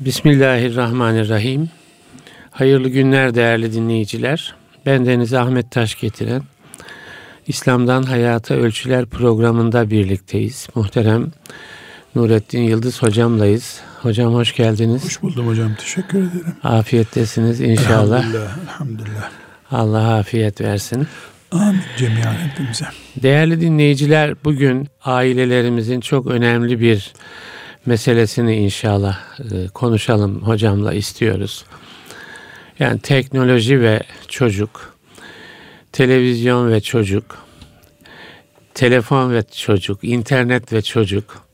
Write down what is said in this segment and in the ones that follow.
Bismillahirrahmanirrahim. Hayırlı günler değerli dinleyiciler. Ben Deniz Ahmet Taş getiren İslam'dan Hayata Ölçüler programında birlikteyiz. Muhterem Nurettin Yıldız hocamlayız. Hocam hoş geldiniz. Hoş buldum hocam. Teşekkür ederim. Afiyettesiniz inşallah. Elhamdülillah. Elhamdülillah. Allah afiyet versin. Amin cemiyen hepimize. Değerli dinleyiciler bugün ailelerimizin çok önemli bir meselesini inşallah e, konuşalım hocamla istiyoruz. Yani teknoloji ve çocuk, televizyon ve çocuk, telefon ve çocuk, internet ve çocuk.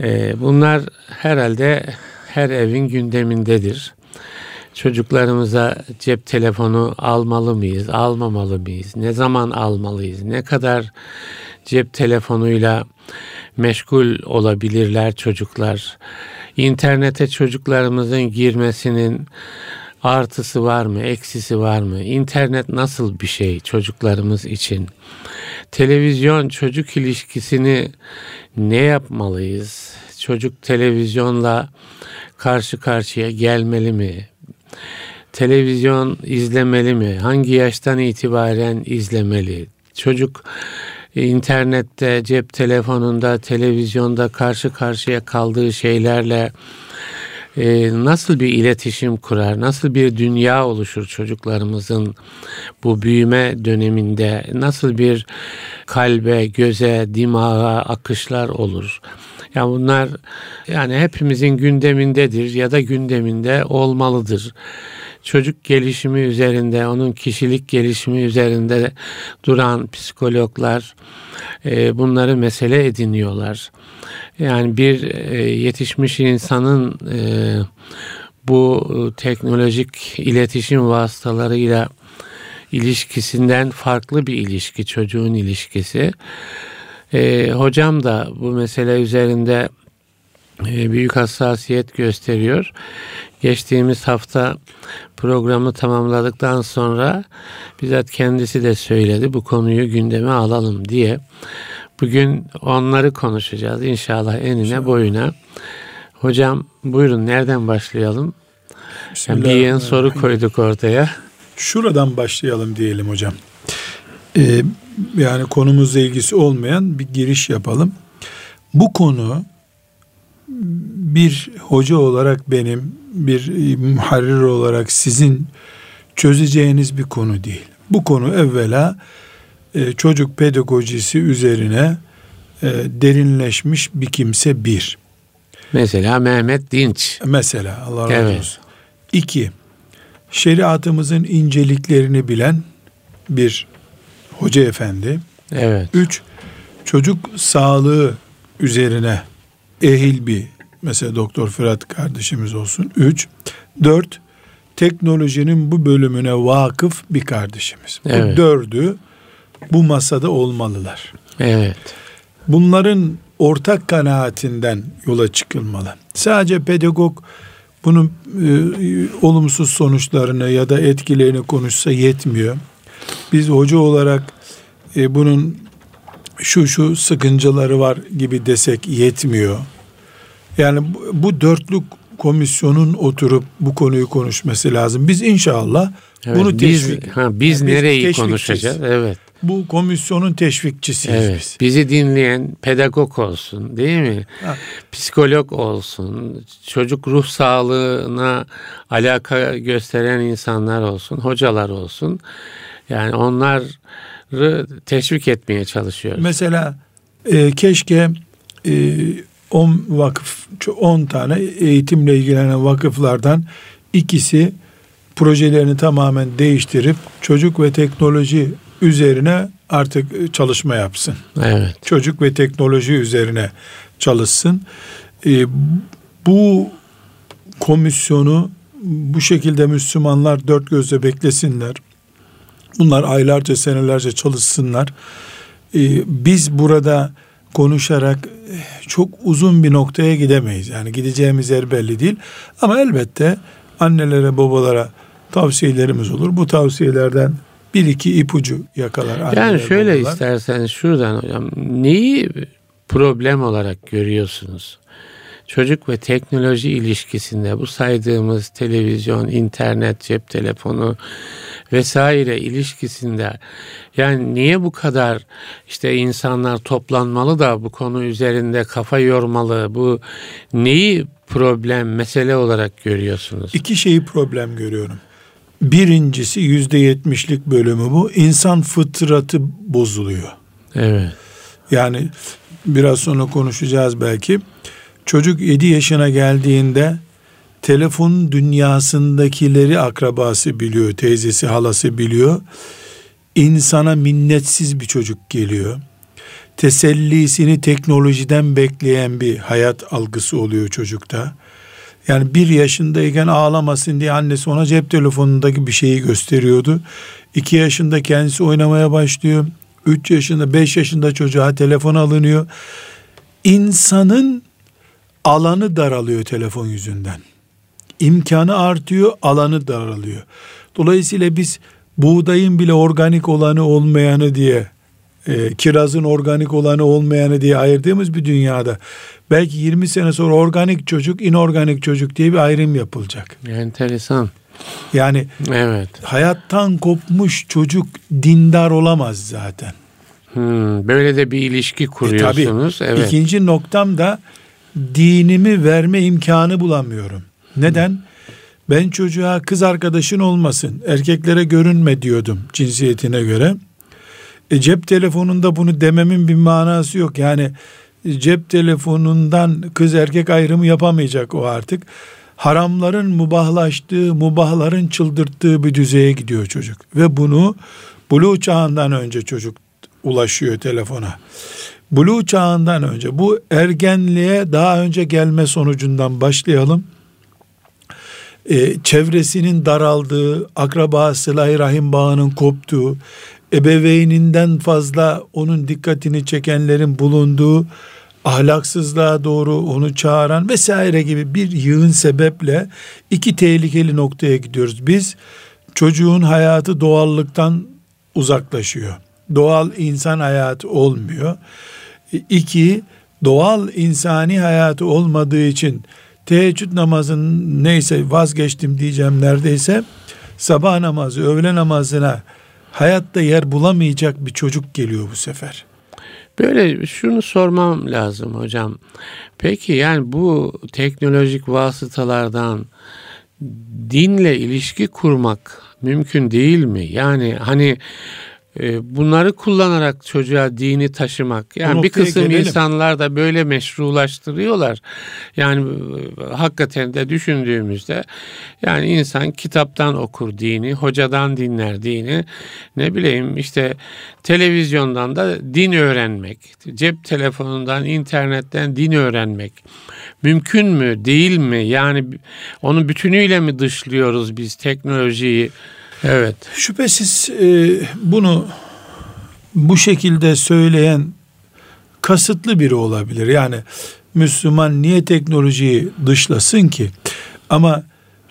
E, bunlar herhalde her evin gündemindedir. Çocuklarımıza cep telefonu almalı mıyız, almamalı mıyız? Ne zaman almalıyız? Ne kadar cep telefonuyla meşgul olabilirler çocuklar? İnternete çocuklarımızın girmesinin artısı var mı, eksisi var mı? İnternet nasıl bir şey çocuklarımız için? Televizyon çocuk ilişkisini ne yapmalıyız? Çocuk televizyonla karşı karşıya gelmeli mi? Televizyon izlemeli mi? Hangi yaştan itibaren izlemeli? Çocuk internette, cep telefonunda, televizyonda karşı karşıya kaldığı şeylerle e, nasıl bir iletişim kurar, nasıl bir dünya oluşur çocuklarımızın bu büyüme döneminde, nasıl bir kalbe, göze, dimağa akışlar olur. Yani bunlar yani hepimizin gündemindedir ya da gündeminde olmalıdır. Çocuk gelişimi üzerinde, onun kişilik gelişimi üzerinde duran psikologlar e, bunları mesele ediniyorlar. Yani bir e, yetişmiş insanın e, bu teknolojik iletişim vasıtalarıyla ilişkisinden farklı bir ilişki, çocuğun ilişkisi. E, hocam da bu mesele üzerinde e, büyük hassasiyet gösteriyor. Geçtiğimiz hafta programı tamamladıktan sonra bizzat kendisi de söyledi bu konuyu gündeme alalım diye. Bugün onları konuşacağız inşallah enine boyuna. Hocam buyurun nereden başlayalım? Yani bir yeni soru koyduk ortaya. Şuradan başlayalım diyelim hocam. Ee, yani konumuzla ilgisi olmayan bir giriş yapalım. Bu konu bir hoca olarak benim, bir muharrir olarak sizin çözeceğiniz bir konu değil. Bu konu evvela e, çocuk pedagojisi üzerine e, derinleşmiş bir kimse bir. Mesela Mehmet Dinç. Mesela Allah razı evet. olsun. İki, şeriatımızın inceliklerini bilen bir hoca efendi. Evet. Üç, çocuk sağlığı üzerine ehil bir mesela Doktor Fırat kardeşimiz olsun. Üç, dört, teknolojinin bu bölümüne vakıf bir kardeşimiz. Evet. Bu dördü bu masada olmalılar. Evet. Bunların ortak kanaatinden yola çıkılmalı. Sadece pedagog bunun e, olumsuz sonuçlarını ya da etkilerini konuşsa yetmiyor. Biz hoca olarak e, bunun şu şu sıkıncaları var gibi desek yetmiyor. Yani bu, bu dörtlük komisyonun oturup bu konuyu konuşması lazım. Biz inşallah evet, bunu teşvik. Biz, ha, biz yani nereyi konuşacağız? Evet. Bu komisyonun teşvikçisiyiz evet, biz. Bizi dinleyen pedagog olsun değil mi? Ha. Psikolog olsun, çocuk ruh sağlığına alaka gösteren insanlar olsun, hocalar olsun. Yani onlar teşvik etmeye çalışıyoruz. Mesela e, keşke 10 e, vakıf 10 tane eğitimle ilgilenen vakıflardan ikisi projelerini tamamen değiştirip çocuk ve teknoloji üzerine artık çalışma yapsın. Evet. Çocuk ve teknoloji üzerine çalışsın. E, bu komisyonu bu şekilde Müslümanlar dört gözle beklesinler. Bunlar aylarca senelerce çalışsınlar. Ee, biz burada konuşarak eh, çok uzun bir noktaya gidemeyiz. Yani gideceğimiz yer belli değil. Ama elbette annelere babalara tavsiyelerimiz olur. Bu tavsiyelerden bir iki ipucu yakalar. Yani şöyle babalar. isterseniz şuradan hocam neyi problem olarak görüyorsunuz? Çocuk ve teknoloji ilişkisinde bu saydığımız televizyon, internet, cep telefonu vesaire ilişkisinde yani niye bu kadar işte insanlar toplanmalı da bu konu üzerinde kafa yormalı bu neyi problem mesele olarak görüyorsunuz? İki şeyi problem görüyorum. Birincisi yüzde yetmişlik bölümü bu. İnsan fıtratı bozuluyor. Evet. Yani biraz sonra konuşacağız belki. Çocuk 7 yaşına geldiğinde telefon dünyasındakileri akrabası biliyor, teyzesi, halası biliyor. İnsana minnetsiz bir çocuk geliyor. Tesellisini teknolojiden bekleyen bir hayat algısı oluyor çocukta. Yani bir yaşındayken ağlamasın diye annesi ona cep telefonundaki bir şeyi gösteriyordu. İki yaşında kendisi oynamaya başlıyor. Üç yaşında, beş yaşında çocuğa telefon alınıyor. İnsanın alanı daralıyor telefon yüzünden. İmkanı artıyor, alanı daralıyor. Dolayısıyla biz buğdayın bile organik olanı olmayanı diye e, kirazın organik olanı olmayanı diye ayırdığımız bir dünyada belki 20 sene sonra organik çocuk, inorganik çocuk diye bir ayrım yapılacak. Enteresan. Yani evet. hayattan kopmuş çocuk dindar olamaz zaten. Hmm, böyle de bir ilişki kuruyorsunuz. E, tabii. Evet. İkinci noktam da dinimi verme imkanı bulamıyorum. Neden? Ben çocuğa kız arkadaşın olmasın, erkeklere görünme diyordum cinsiyetine göre. E, cep telefonunda bunu dememin bir manası yok. Yani cep telefonundan kız erkek ayrımı yapamayacak o artık. Haramların mubahlaştığı, mubahların çıldırttığı bir düzeye gidiyor çocuk. Ve bunu buluğ çağından önce çocuk ulaşıyor telefona. Blue çağından önce bu ergenliğe daha önce gelme sonucundan başlayalım. Ee, çevresinin daraldığı, akrabası rahim bağının koptuğu, ebeveyninden fazla onun dikkatini çekenlerin bulunduğu ahlaksızlığa doğru onu çağıran vesaire gibi bir yığın sebeple iki tehlikeli noktaya gidiyoruz. Biz çocuğun hayatı doğallıktan uzaklaşıyor. Doğal insan hayatı olmuyor. İki, doğal insani hayatı olmadığı için teheccüd namazın neyse vazgeçtim diyeceğim neredeyse sabah namazı, öğle namazına hayatta yer bulamayacak bir çocuk geliyor bu sefer. Böyle şunu sormam lazım hocam. Peki yani bu teknolojik vasıtalardan dinle ilişki kurmak mümkün değil mi? Yani hani bunları kullanarak çocuğa dini taşımak. Yani bir kısım gelelim. insanlar da böyle meşrulaştırıyorlar. Yani e, hakikaten de düşündüğümüzde yani insan kitaptan okur dini, hocadan dinler dini. Ne bileyim işte televizyondan da din öğrenmek, cep telefonundan, internetten din öğrenmek mümkün mü, değil mi? Yani onun bütünüyle mi dışlıyoruz biz teknolojiyi? Evet. Şüphesiz e, bunu bu şekilde söyleyen kasıtlı biri olabilir. Yani Müslüman niye teknolojiyi dışlasın ki? Ama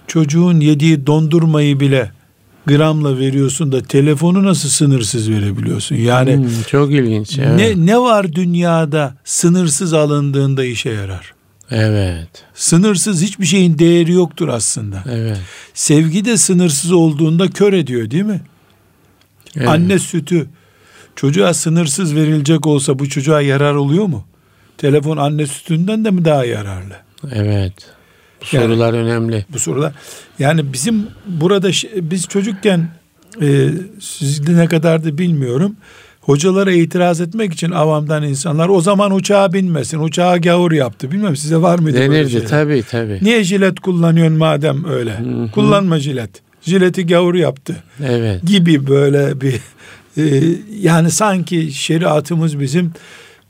çocuğun yediği dondurmayı bile gramla veriyorsun da telefonu nasıl sınırsız verebiliyorsun? Yani hmm, çok ilginç. Evet. Ne ne var dünyada sınırsız alındığında işe yarar? Evet. Sınırsız hiçbir şeyin değeri yoktur aslında. Evet. Sevgi de sınırsız olduğunda kör ediyor değil mi? Evet. Anne sütü çocuğa sınırsız verilecek olsa bu çocuğa yarar oluyor mu? Telefon anne sütünden de mi daha yararlı? Evet. Bu yani, sorular önemli. Bu sorular. Yani bizim burada biz çocukken e, sizde ne kadardı bilmiyorum hocalara itiraz etmek için avamdan insanlar o zaman uçağa binmesin. Uçağa gavur yaptı. Bilmem size var mıydı Denirdi şey? tabii tabii. Niye jilet kullanıyorsun madem öyle? Hı-hı. Kullanma jilet. Jileti gavur yaptı. Evet. Gibi böyle bir e, yani sanki şeriatımız bizim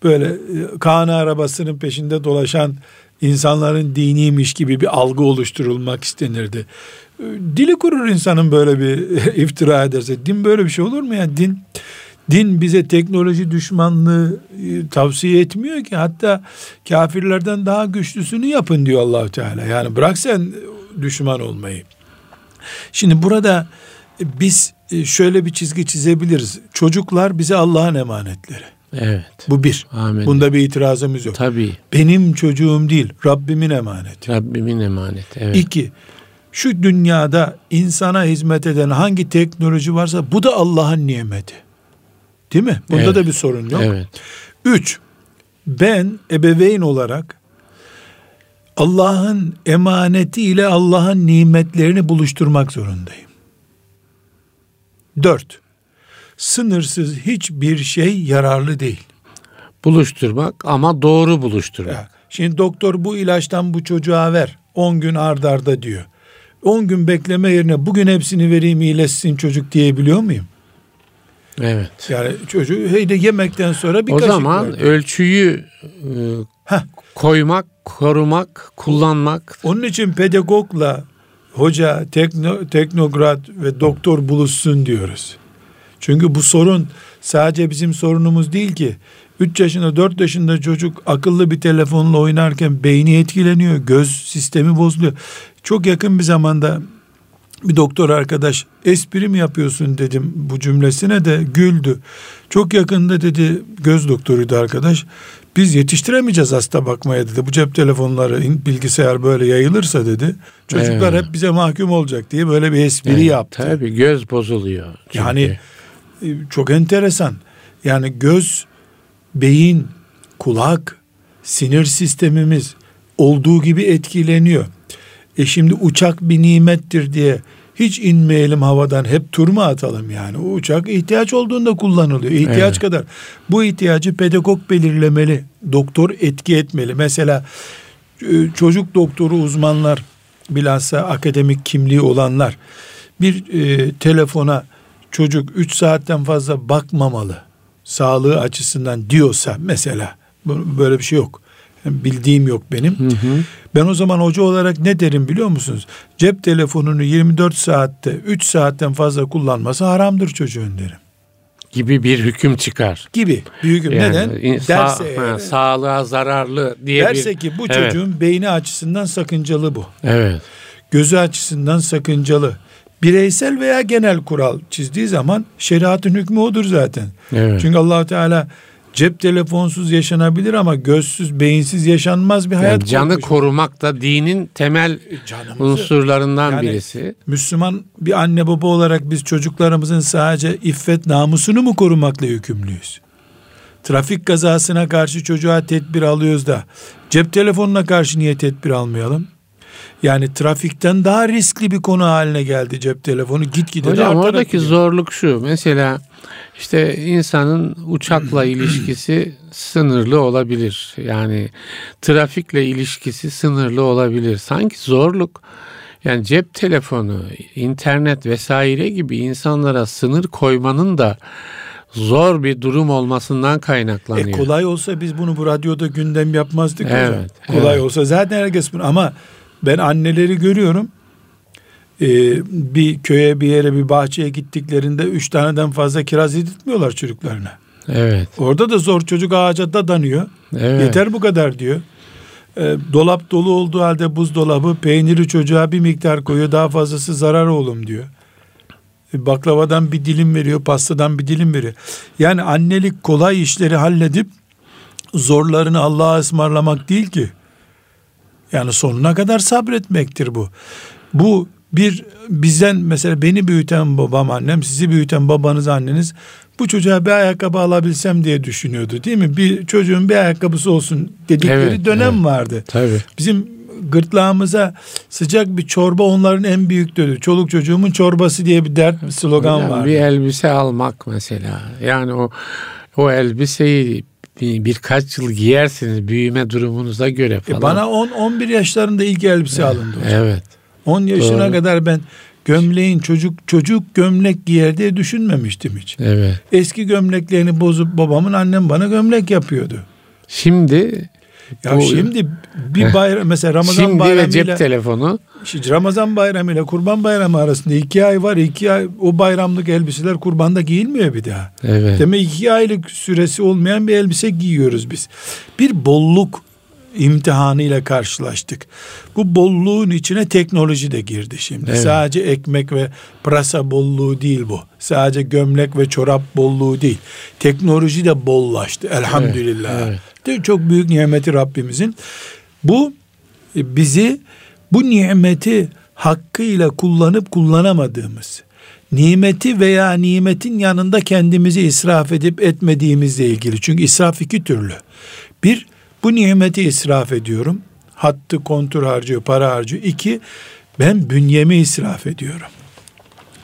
böyle e, Kaan arabasının peşinde dolaşan insanların diniymiş gibi bir algı oluşturulmak istenirdi. E, dili kurur insanın böyle bir iftira ederse. Din böyle bir şey olur mu ya? Din Din bize teknoloji düşmanlığı e, tavsiye etmiyor ki. Hatta kafirlerden daha güçlüsünü yapın diyor allah Teala. Yani bırak sen düşman olmayı. Şimdi burada biz e, şöyle bir çizgi çizebiliriz. Çocuklar bize Allah'ın emanetleri. Evet. Bu bir. Amin. Bunda bir itirazımız yok. Tabii. Benim çocuğum değil, Rabbimin emaneti. Rabbimin emaneti. Evet. İki, şu dünyada insana hizmet eden hangi teknoloji varsa bu da Allah'ın nimeti. Değil mi? Bunda Evet. da bir sorun yok. Evet. Üç, ben ebeveyn olarak Allah'ın emaneti ile Allah'ın nimetlerini buluşturmak zorundayım. Dört, sınırsız hiçbir şey yararlı değil. Buluşturmak ama doğru buluşturmak. Ya, Şimdi doktor bu ilaçtan bu çocuğa ver. 10 gün ardarda arda diyor. 10 gün bekleme yerine bugün hepsini vereyim iyileşsin çocuk diyebiliyor muyum? Evet. Yani çocuğu heyde yemekten sonra bir o kaşık zaman ver. ölçüyü e, Heh, koymak, korumak, kullanmak onun için pedagogla hoca, tekno, teknokrat ve doktor buluşsun diyoruz. Çünkü bu sorun sadece bizim sorunumuz değil ki. 3 yaşında 4 yaşında çocuk akıllı bir telefonla oynarken beyni etkileniyor. Göz sistemi bozuluyor. Çok yakın bir zamanda bir doktor arkadaş espri mi yapıyorsun dedim bu cümlesine de güldü. Çok yakında dedi göz doktoruydu arkadaş. Biz yetiştiremeyeceğiz hasta bakmaya dedi. Bu cep telefonları bilgisayar böyle yayılırsa dedi. Çocuklar Evet. hep bize mahkum olacak diye böyle bir espri Evet, yaptı. Tabii göz bozuluyor. Çünkü. Yani e, çok enteresan. Yani göz, beyin, kulak, sinir sistemimiz olduğu gibi etkileniyor. E şimdi uçak bir nimettir diye hiç inmeyelim havadan hep tur mu atalım yani? O uçak ihtiyaç olduğunda kullanılıyor. İhtiyaç Evet. kadar. Bu ihtiyacı pedagog belirlemeli. Doktor etki etmeli. Mesela e, çocuk doktoru uzmanlar bilhassa akademik kimliği olanlar bir e, telefona çocuk 3 saatten fazla bakmamalı sağlığı açısından diyorsa mesela böyle bir şey yok. Bildiğim yok benim. Hı hı. Ben o zaman hoca olarak ne derim biliyor musunuz? Cep telefonunu 24 saatte 3 saatten fazla kullanması haramdır çocuğun derim. gibi bir hüküm çıkar. Gibi. Büyük Yani neden? sağ- Derse ha, eğer- sağlığa zararlı diye derse bir ki bu Evet. çocuğun beyni açısından sakıncalı bu. Evet. gözü açısından sakıncalı. Bireysel veya genel kural çizdiği zaman şeriatın hükmü odur zaten. Evet. Çünkü allah Teala cep telefonsuz yaşanabilir ama gözsüz, beyinsiz yaşanmaz bir hayat. Yani canı korumak da dinin temel Canımızı- unsurlarından Yani birisi. Müslüman bir anne baba olarak biz çocuklarımızın sadece iffet namusunu mu korumakla yükümlüyüz? Trafik kazasına karşı çocuğa tedbir alıyoruz da cep telefonuna karşı niye tedbir almayalım? Yani trafikten daha riskli bir konu haline geldi cep telefonu. Gitgide de Hocam artarak oradaki gidiyor. zorluk şu. Mesela işte insanın uçakla ilişkisi sınırlı olabilir. Yani trafikle ilişkisi sınırlı olabilir. Sanki zorluk yani cep telefonu, internet vesaire gibi insanlara sınır koymanın da zor bir durum olmasından E kaynaklanıyor. kolay olsa biz bunu bu radyoda gündem yapmazdık. Evet, hocam. Kolay evet. olsa zaten herkes bunu ama ben anneleri görüyorum. Ee, bir köye bir yere bir bahçeye gittiklerinde üç taneden fazla kiraz yedirtmiyorlar çocuklarına. Evet. Orada da zor çocuk ağaca dadanıyor. Evet. Yeter bu kadar diyor. Ee, dolap dolu olduğu halde buzdolabı peyniri çocuğa bir miktar koyuyor daha fazlası zarar oğlum diyor. E, Baklavadan bir dilim veriyor, pastadan bir dilim veriyor. Yani annelik kolay işleri halledip zorlarını Allah'a ısmarlamak değil ki. Yani sonuna kadar sabretmektir bu. Bu bir bizden mesela beni büyüten babam annem, sizi büyüten babanız anneniz bu çocuğa bir ayakkabı alabilsem diye düşünüyordu değil mi? Bir çocuğun bir ayakkabısı olsun dedikleri Evet, dönem evet. vardı. Tabii. Bizim gırtlağımıza sıcak bir çorba onların en büyük dödü. Çoluk çocuğumun çorbası diye bir dert bir slogan vardı. Bir elbise almak mesela. Yani o o elbiseyi bir, birkaç yıl giyersiniz büyüme durumunuza göre E falan. bana 10-11 yaşlarında ilk elbise alındı. hocam. Evet. 10 yaşına Doğru. kadar ben gömleğin çocuk çocuk gömlek giyer diye düşünmemiştim hiç. Evet. Eski gömleklerini bozup babamın annem bana gömlek yapıyordu. Şimdi Ya Bu- şimdi bir bayram mesela Ramazan şimdi ve bayramıyla cep telefonu Şimdi Ramazan bayramı ile Kurban bayramı arasında iki ay var. iki ay o bayramlık elbiseler kurbanda giyilmiyor bir daha. evet. Demek iki aylık süresi olmayan bir elbise giyiyoruz biz. Bir bolluk imtihanıyla karşılaştık. Bu bolluğun içine teknoloji de girdi şimdi. Evet. Sadece ekmek ve pırasa bolluğu değil bu. Sadece gömlek ve çorap bolluğu değil. Teknoloji de bollaştı elhamdülillah. Evet, evet. Çok büyük nimeti Rabbimizin. Bu e, bizi bu nimeti hakkıyla kullanıp kullanamadığımız, nimeti veya nimetin yanında kendimizi israf edip etmediğimizle ilgili. Çünkü israf iki türlü. Bir, bu nimeti israf ediyorum. Hattı kontur harcıyor, para harcıyor. İki, ben bünyemi israf ediyorum.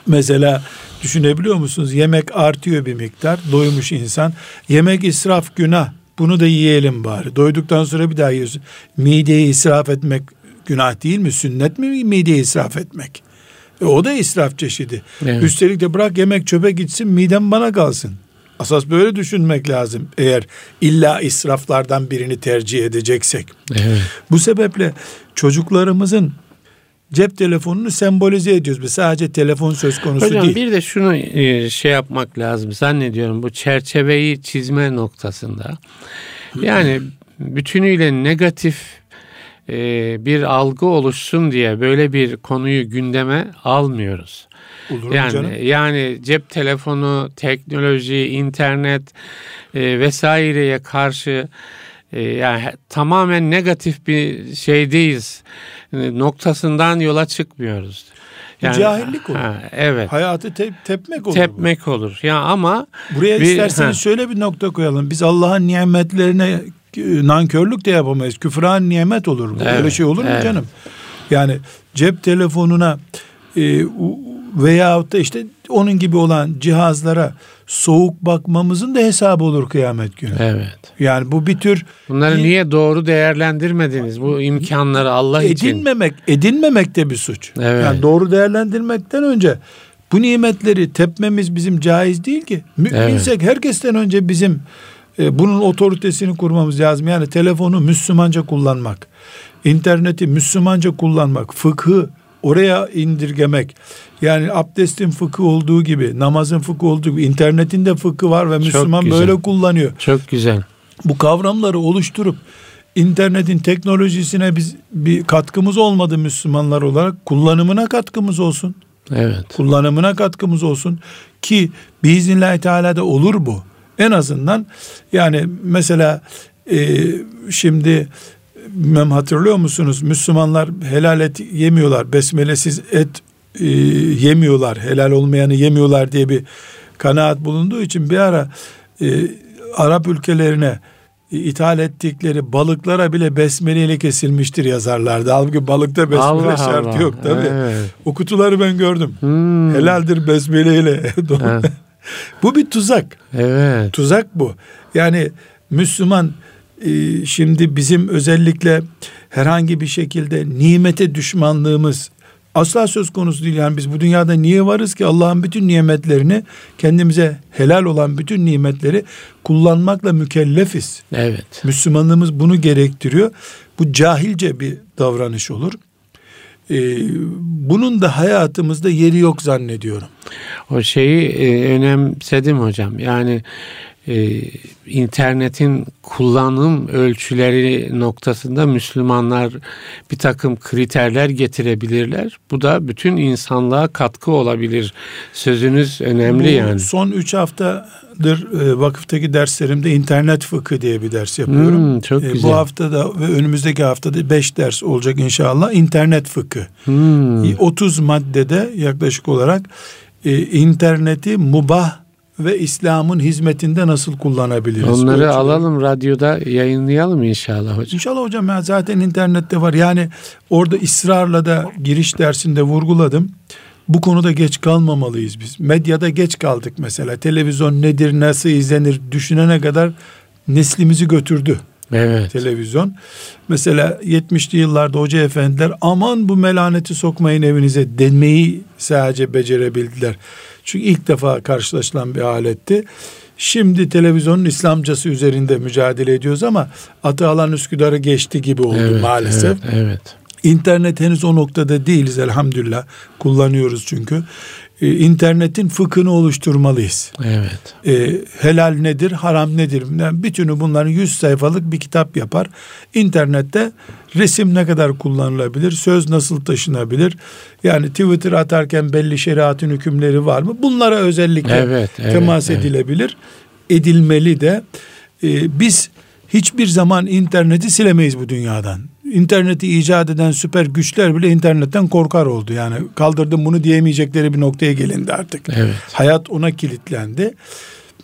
Mesela düşünebiliyor musunuz? Yemek artıyor bir miktar. Doymuş insan. Yemek israf günah. Bunu da yiyelim bari. Doyduktan sonra bir daha yiyorsun. Mideyi israf etmek günah değil mi? Sünnet mi mideyi israf etmek? E o da israf çeşidi. Evet. Üstelik de bırak yemek çöpe gitsin midem bana kalsın. Asas böyle düşünmek lazım eğer illa israflardan birini tercih edeceksek. Evet. Bu sebeple çocuklarımızın cep telefonunu sembolize ediyoruz. Biz sadece telefon söz konusu Hocam, değil. Hocam bir de şunu e, şey yapmak lazım zannediyorum bu çerçeveyi çizme noktasında. Yani bütünüyle negatif e, bir algı oluşsun diye böyle bir konuyu gündeme almıyoruz. Olur yani canım? yani cep telefonu, teknoloji, internet e, vesaireye karşı e, yani tamamen negatif bir şeydeyiz e, noktasından yola çıkmıyoruz. Yani, cahillik olur. Ha, evet. Hayatı te- tepmek olur. Tepmek bu. olur. Ya ama buraya bir, isterseniz ha. şöyle bir nokta koyalım. Biz Allah'ın nimetlerine nankörlük de yapamayız. Küfran nimet olur mu? Evet, Öyle şey olur mu evet. canım? Yani cep telefonuna e, veyahut da işte onun gibi olan cihazlara soğuk bakmamızın da hesabı olur kıyamet günü. Evet. Yani bu bir tür Bunları niye doğru değerlendirmediniz bu imkanları Allah edinmemek, için? Edinmemek, edinmemek de bir suç. Evet. Yani doğru değerlendirmekten önce bu nimetleri tepmemiz bizim caiz değil ki. Müminsek evet. herkesten önce bizim e, bunun otoritesini kurmamız lazım. Yani telefonu Müslümanca kullanmak, interneti Müslümanca kullanmak, fıkhı oraya indirgemek. Yani abdestin fıkı olduğu gibi, namazın fıkı olduğu gibi internetin de fıkı var ve Müslüman böyle kullanıyor. Çok güzel. Bu kavramları oluşturup internetin teknolojisine biz bir katkımız olmadı Müslümanlar olarak kullanımına katkımız olsun. Evet. Kullanımına katkımız olsun ki biiznillahü teala da olur bu. En azından yani mesela e, şimdi bilmem hatırlıyor musunuz? Müslümanlar helal et yemiyorlar. Besmelesiz et e, yemiyorlar. Helal olmayanı yemiyorlar diye bir kanaat bulunduğu için bir ara e, Arap ülkelerine ithal ettikleri balıklara bile besmele kesilmiştir yazarlardı. Halbuki balıkta besmele Allah şartı Allah. yok tabi. Evet. O kutuları ben gördüm. Hmm. Helaldir besmele ile. evet. bu bir tuzak. Evet. Tuzak bu. Yani Müslüman e, şimdi bizim özellikle herhangi bir şekilde nimete düşmanlığımız asla söz konusu değil. Yani biz bu dünyada niye varız ki Allah'ın bütün nimetlerini kendimize helal olan bütün nimetleri kullanmakla mükellefiz. Evet. Müslümanlığımız bunu gerektiriyor. Bu cahilce bir davranış olur. Ee, bunun da hayatımızda yeri yok zannediyorum. O şeyi e, önemsedim hocam. Yani e, internetin kullanım ölçüleri noktasında Müslümanlar bir takım kriterler getirebilirler. Bu da bütün insanlığa katkı olabilir. Sözünüz önemli Bu yani. Son üç haftadır e, vakıftaki derslerimde internet fıkı diye bir ders yapıyorum. Hmm, çok e, güzel. Bu hafta da ve önümüzdeki haftada beş ders olacak inşallah. internet fıkı. Hmm. 30 maddede yaklaşık olarak e, interneti mubah ve İslam'ın hizmetinde nasıl kullanabiliriz? Onları ölçüleri. alalım radyoda yayınlayalım inşallah hocam. İnşallah hocam ya zaten internette var. Yani orada ısrarla da giriş dersinde vurguladım. Bu konuda geç kalmamalıyız biz. Medyada geç kaldık mesela. Televizyon nedir, nasıl izlenir düşünene kadar neslimizi götürdü. Evet. Televizyon. Mesela 70'li yıllarda hoca efendiler aman bu melaneti sokmayın evinize demeyi sadece becerebildiler. Çünkü ilk defa karşılaşılan bir aletti. Şimdi televizyonun İslamcası üzerinde mücadele ediyoruz ama Atalan Üsküdar'ı geçti gibi oldu evet, maalesef. Evet, evet. İnternet henüz o noktada değiliz elhamdülillah. Kullanıyoruz çünkü. Ee, internetin fıkhını oluşturmalıyız. Evet. Ee, helal nedir, haram nedir? Yani bütünü bunların 100 sayfalık bir kitap yapar. İnternette resim ne kadar kullanılabilir, söz nasıl taşınabilir? Yani Twitter atarken belli şeriatın hükümleri var mı? Bunlara özellikle Evet, evet, temas evet. edilebilir. Edilmeli de. Ee, biz hiçbir zaman interneti silemeyiz bu dünyadan. İnterneti icat eden süper güçler bile internetten korkar oldu. Yani kaldırdım bunu diyemeyecekleri bir noktaya gelindi artık. Evet. Hayat ona kilitlendi.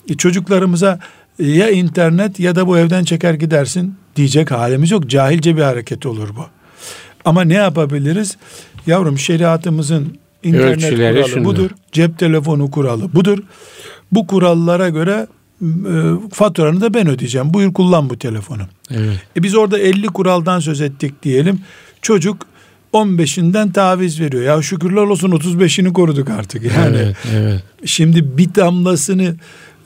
E, çocuklarımıza e, ya internet ya da bu evden çeker gidersin diyecek halimiz yok. Cahilce bir hareket olur bu. Ama ne yapabiliriz? Yavrum şeriatımızın internet Ölçüleri kuralı şunlar. budur. Cep telefonu kuralı budur. Bu kurallara göre faturanı da ben ödeyeceğim. Buyur kullan bu telefonu. Evet. E biz orada 50 kuraldan söz ettik diyelim. Çocuk 15'inden taviz veriyor. Ya şükürler olsun 35'ini koruduk artık. Yani evet, evet. şimdi bir damlasını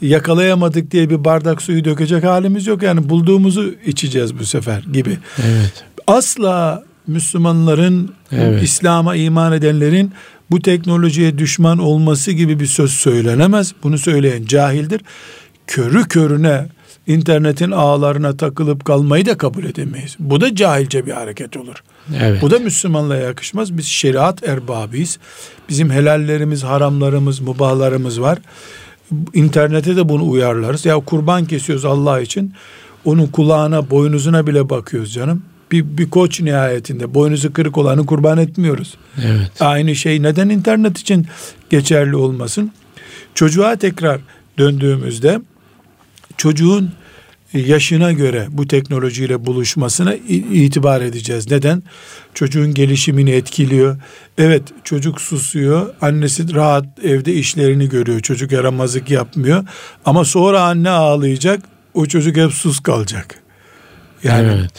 yakalayamadık diye bir bardak suyu dökecek halimiz yok. Yani bulduğumuzu içeceğiz bu sefer gibi. Evet. Asla Müslümanların, Evet. İslam'a iman edenlerin bu teknolojiye düşman olması gibi bir söz söylenemez. Bunu söyleyen cahildir. Körü körüne internetin ağlarına takılıp kalmayı da kabul edemeyiz. Bu da cahilce bir hareket olur. Evet. Bu da Müslümanlığa yakışmaz. Biz şeriat erbabıyız. Bizim helallerimiz, haramlarımız, mubahlarımız var. İnternete de bunu uyarlarız. Ya kurban kesiyoruz Allah için. Onun kulağına, boynuzuna bile bakıyoruz canım. Bir, bir koç nihayetinde boynuzu kırık olanı kurban etmiyoruz. Evet. Aynı şey neden internet için geçerli olmasın? Çocuğa tekrar döndüğümüzde çocuğun yaşına göre bu teknolojiyle buluşmasına itibar edeceğiz. Neden? Çocuğun gelişimini etkiliyor. Evet çocuk susuyor. Annesi rahat evde işlerini görüyor. Çocuk yaramazlık yapmıyor. Ama sonra anne ağlayacak. O çocuk hep sus kalacak. Yani Evet.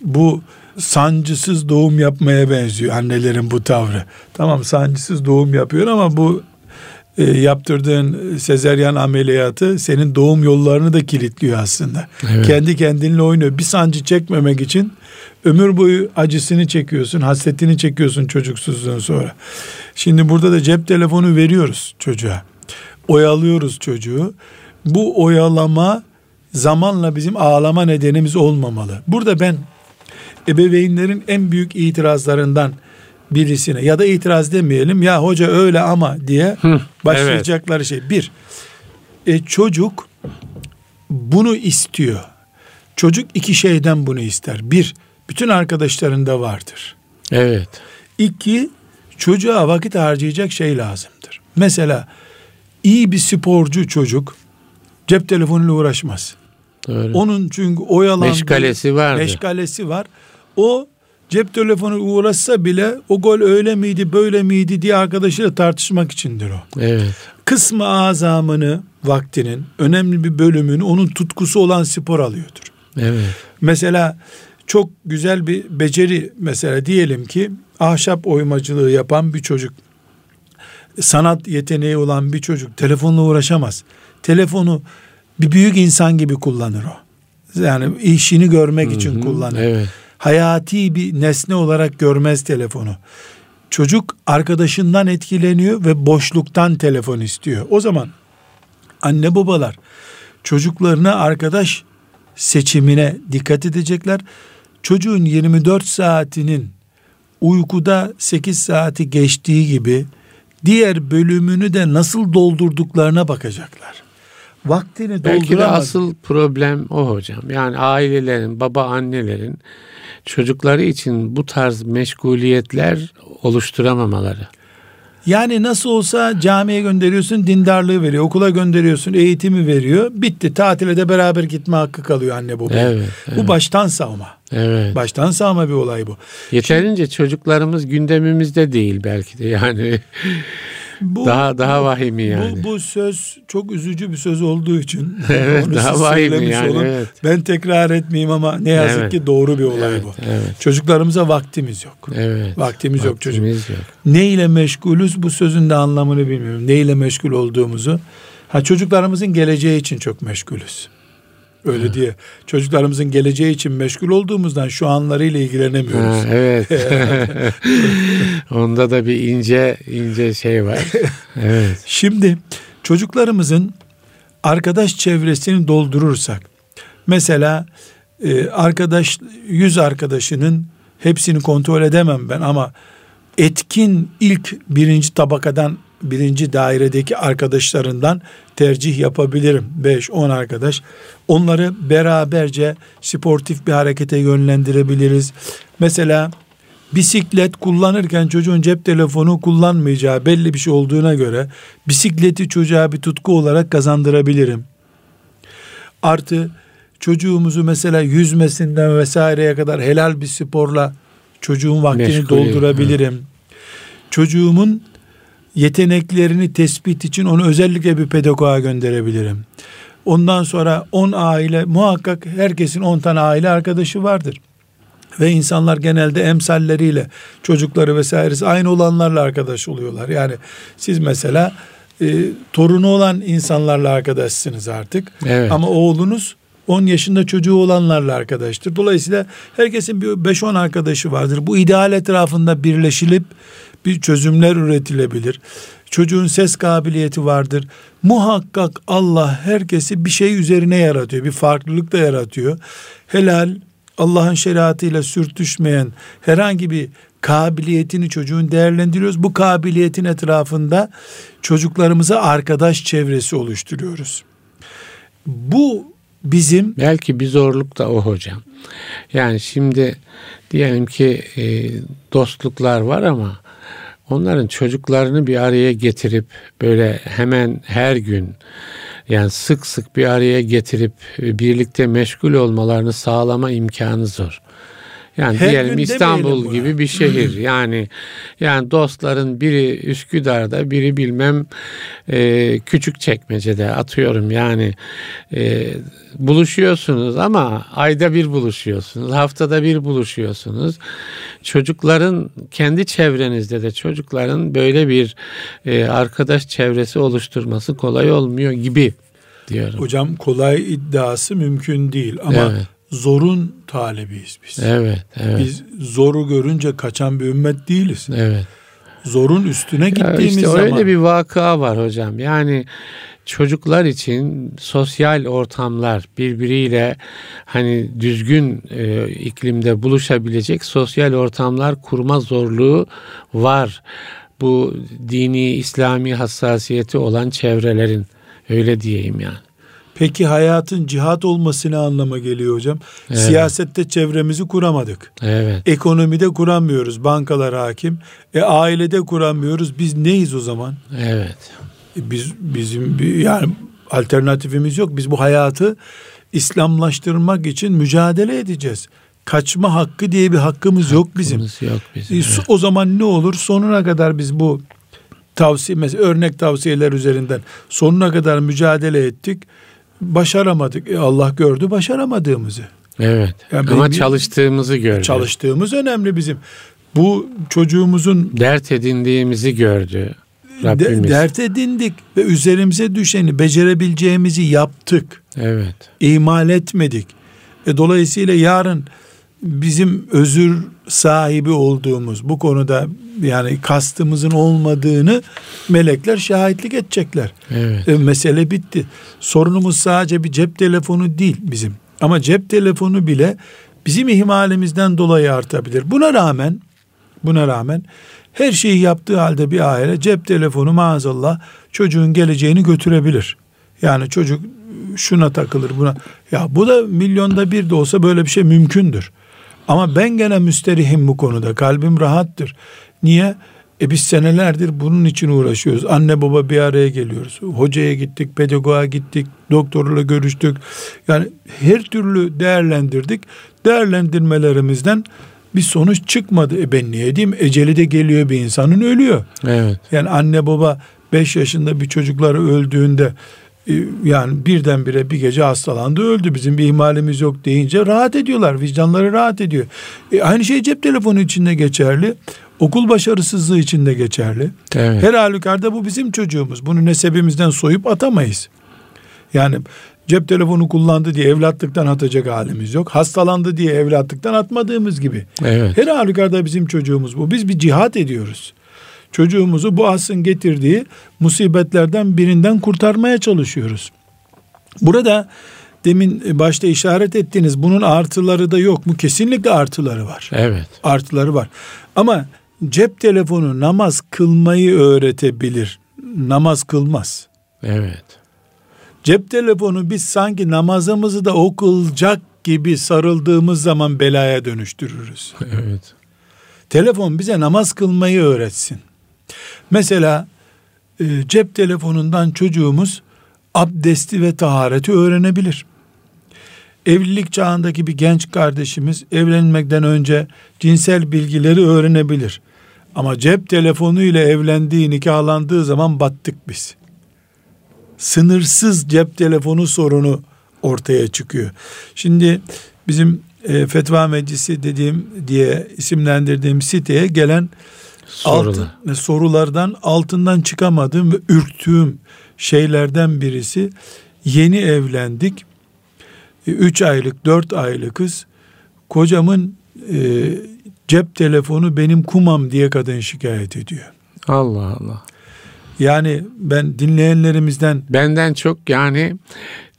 bu sancısız doğum yapmaya benziyor annelerin bu tavrı. Tamam sancısız doğum yapıyor ama bu e, yaptırdığın sezeryan ameliyatı senin doğum yollarını da kilitliyor aslında. Evet. Kendi kendinle oynuyor. Bir sancı çekmemek için ömür boyu acısını çekiyorsun, hasretini çekiyorsun çocuksuzluğun sonra. Şimdi burada da cep telefonu veriyoruz çocuğa. Oyalıyoruz çocuğu. Bu oyalama zamanla bizim ağlama nedenimiz olmamalı. Burada ben ebeveynlerin en büyük itirazlarından birisine ya da itiraz demeyelim ya hoca öyle ama diye Hı, başlayacakları şey. Bir, e, çocuk bunu istiyor. Çocuk iki şeyden bunu ister. Bir, bütün arkadaşlarında vardır. Evet. İki, çocuğa vakit harcayacak şey lazımdır. Mesela iyi bir sporcu çocuk cep telefonuyla uğraşmaz. Doğru. Onun çünkü oyalandığı Meşgalesi vardır. meşgalesi var. O cep telefonu uğraşsa bile o gol öyle miydi böyle miydi diye arkadaşıyla tartışmak içindir o. Evet. Kısmı azamını vaktinin önemli bir bölümünü onun tutkusu olan spor alıyordur. Evet. Mesela çok güzel bir beceri mesela diyelim ki ahşap oymacılığı yapan bir çocuk sanat yeteneği olan bir çocuk telefonla uğraşamaz. Telefonu bir büyük insan gibi kullanır o. Yani işini görmek için Hı hı, kullanır. Evet. Hayati bir nesne olarak görmez telefonu. Çocuk arkadaşından etkileniyor ve boşluktan telefon istiyor. O zaman anne babalar çocuklarına arkadaş seçimine dikkat edecekler. Çocuğun 24 saatinin uykuda 8 saati geçtiği gibi diğer bölümünü de nasıl doldurduklarına bakacaklar. Vaktini Belki de asıl problem o hocam. Yani ailelerin, baba annelerin çocukları için bu tarz meşguliyetler oluşturamamaları. Yani nasıl olsa camiye gönderiyorsun dindarlığı veriyor. Okula gönderiyorsun eğitimi veriyor. Bitti tatile de beraber gitme hakkı kalıyor anne baba. Evet, Bu evet. baştan savma. Evet. Baştan savma bir olay bu. Yeterince çocuklarımız gündemimizde değil belki de yani. Bu, Daha- daha vahimi yani. Bu, bu söz çok üzücü bir söz olduğu için. Evet, onu daha vahimi yani, olun. evet. Ben tekrar etmeyeyim ama ne yazık Evet. ki doğru bir olay Evet, bu. evet. Çocuklarımıza vaktimiz yok. Evet. Vaktimiz yok çocuk. Vaktimiz yok. Ne ile meşgulüz bu sözün de anlamını bilmiyorum. Ne ile meşgul olduğumuzu. Ha çocuklarımızın geleceği için çok meşgulüz. Öyle ha. diye çocuklarımızın geleceği için meşgul olduğumuzdan şu anlarıyla ilgilenemiyoruz. Ha, evet. Onda da bir ince ince şey var. Evet. Şimdi çocuklarımızın arkadaş çevresini doldurursak mesela e, arkadaş yüz arkadaşının hepsini kontrol edemem ben ama etkin ilk birinci tabakadan birinci dairedeki arkadaşlarından tercih yapabilirim. 5-10 arkadaş. Onları beraberce sportif bir harekete yönlendirebiliriz. Mesela bisiklet kullanırken çocuğun cep telefonu kullanmayacağı belli bir şey olduğuna göre bisikleti çocuğa bir tutku olarak kazandırabilirim. Artı çocuğumuzu mesela yüzmesinden vesaireye kadar helal bir sporla çocuğun vaktini Meşgul doldurabilirim. Evet. Çocuğumun yeteneklerini tespit için onu özellikle bir pedagoğa gönderebilirim. Ondan sonra 10 aile muhakkak herkesin 10 tane aile arkadaşı vardır. Ve insanlar genelde emsalleriyle çocukları vesairesi aynı olanlarla arkadaş oluyorlar. Yani siz mesela e, torunu olan insanlarla arkadaşsınız artık. Evet. Ama oğlunuz 10 yaşında çocuğu olanlarla arkadaştır. Dolayısıyla herkesin bir 5-10 arkadaşı vardır. Bu ideal etrafında birleşilip bir çözümler üretilebilir. Çocuğun ses kabiliyeti vardır. Muhakkak Allah herkesi bir şey üzerine yaratıyor. Bir farklılık da yaratıyor. Helal, Allah'ın şeriatıyla sürtüşmeyen herhangi bir kabiliyetini çocuğun değerlendiriyoruz. Bu kabiliyetin etrafında çocuklarımıza arkadaş çevresi oluşturuyoruz. Bu bizim belki bir zorluk da o hocam. Yani şimdi diyelim ki e, dostluklar var ama onların çocuklarını bir araya getirip böyle hemen her gün yani sık sık bir araya getirip birlikte meşgul olmalarını sağlama imkanı zor. Yani Her diyelim İstanbul gibi bir şehir. yani yani dostların biri Üsküdar'da, biri bilmem e, küçük çekmecede atıyorum. Yani e, buluşuyorsunuz ama ayda bir buluşuyorsunuz, haftada bir buluşuyorsunuz. Çocukların kendi çevrenizde de çocukların böyle bir e, arkadaş çevresi oluşturması kolay olmuyor gibi diyorum. Hocam kolay iddiası mümkün değil ama evet zorun talebiyiz biz. Evet, evet. Biz zoru görünce kaçan bir ümmet değiliz. Evet. Zorun üstüne gittiğimiz işte zaman. Öyle bir vaka var hocam. Yani çocuklar için sosyal ortamlar birbiriyle hani düzgün e, iklimde buluşabilecek sosyal ortamlar kurma zorluğu var. Bu dini İslami hassasiyeti olan çevrelerin öyle diyeyim yani. Peki hayatın cihat olması ne anlama geliyor hocam? Evet. Siyasette çevremizi kuramadık. Evet. Ekonomide kuramıyoruz. Bankalar hakim. E ailede kuramıyoruz. Biz neyiz o zaman? Evet. E, biz bizim yani alternatifimiz yok. Biz bu hayatı İslamlaştırmak için mücadele edeceğiz. Kaçma hakkı diye bir hakkımız, hakkımız yok bizim. yok bizim. E, evet. O zaman ne olur? Sonuna kadar biz bu tavsiye mesela örnek tavsiyeler üzerinden sonuna kadar mücadele ettik başaramadık. E Allah gördü başaramadığımızı. Evet. Yani Ama benim, çalıştığımızı gördü. Çalıştığımız önemli bizim. Bu çocuğumuzun dert edindiğimizi gördü. Rabbimiz. De, dert edindik ve üzerimize düşeni becerebileceğimizi yaptık. Evet. İmal etmedik. E, dolayısıyla yarın bizim özür sahibi olduğumuz bu konuda yani kastımızın olmadığını melekler şahitlik edecekler. Evet. E, mesele bitti. Sorunumuz sadece bir cep telefonu değil bizim. Ama cep telefonu bile bizim ihmalimizden dolayı artabilir. Buna rağmen buna rağmen her şeyi yaptığı halde bir aile cep telefonu maazallah çocuğun geleceğini götürebilir. Yani çocuk şuna takılır buna. Ya bu da milyonda bir de olsa böyle bir şey mümkündür. Ama ben gene müsterihim bu konuda. Kalbim rahattır. Niye? E biz senelerdir bunun için uğraşıyoruz. Anne baba bir araya geliyoruz. Hocaya gittik, pedagoğa gittik, doktorla görüştük. Yani her türlü değerlendirdik. Değerlendirmelerimizden bir sonuç çıkmadı. E ben niye diyeyim? Eceli de geliyor bir insanın ölüyor. Evet. Yani anne baba 5 yaşında bir çocukları öldüğünde yani birdenbire bir gece hastalandı öldü bizim bir ihmalimiz yok deyince rahat ediyorlar vicdanları rahat ediyor. E, aynı şey cep telefonu içinde geçerli okul başarısızlığı içinde geçerli. Evet. Her halükarda bu bizim çocuğumuz bunu nesebimizden soyup atamayız. Yani Cep telefonu kullandı diye evlatlıktan atacak halimiz yok. Hastalandı diye evlatlıktan atmadığımız gibi. Evet. Her halükarda bizim çocuğumuz bu. Biz bir cihat ediyoruz. Çocuğumuzu bu asrın getirdiği musibetlerden birinden kurtarmaya çalışıyoruz. Burada demin başta işaret ettiğiniz bunun artıları da yok mu? Kesinlikle artıları var. Evet. Artıları var. Ama cep telefonu namaz kılmayı öğretebilir. Namaz kılmaz. Evet. Cep telefonu biz sanki namazımızı da okulacak gibi sarıldığımız zaman belaya dönüştürürüz. Evet. Telefon bize namaz kılmayı öğretsin. Mesela e, cep telefonundan çocuğumuz abdesti ve tahareti öğrenebilir. Evlilik çağındaki bir genç kardeşimiz evlenmekten önce cinsel bilgileri öğrenebilir. Ama cep telefonu ile evlendiği, nikahlandığı zaman battık biz. Sınırsız cep telefonu sorunu ortaya çıkıyor. Şimdi bizim e, fetva meclisi dediğim diye isimlendirdiğim siteye gelen Sorular. altın, sorulardan altından çıkamadığım ve ürktüğüm şeylerden birisi yeni evlendik. 3 aylık 4 aylıkız. Kocamın e, cep telefonu benim kumam diye kadın şikayet ediyor. Allah Allah. Yani ben dinleyenlerimizden Benden çok yani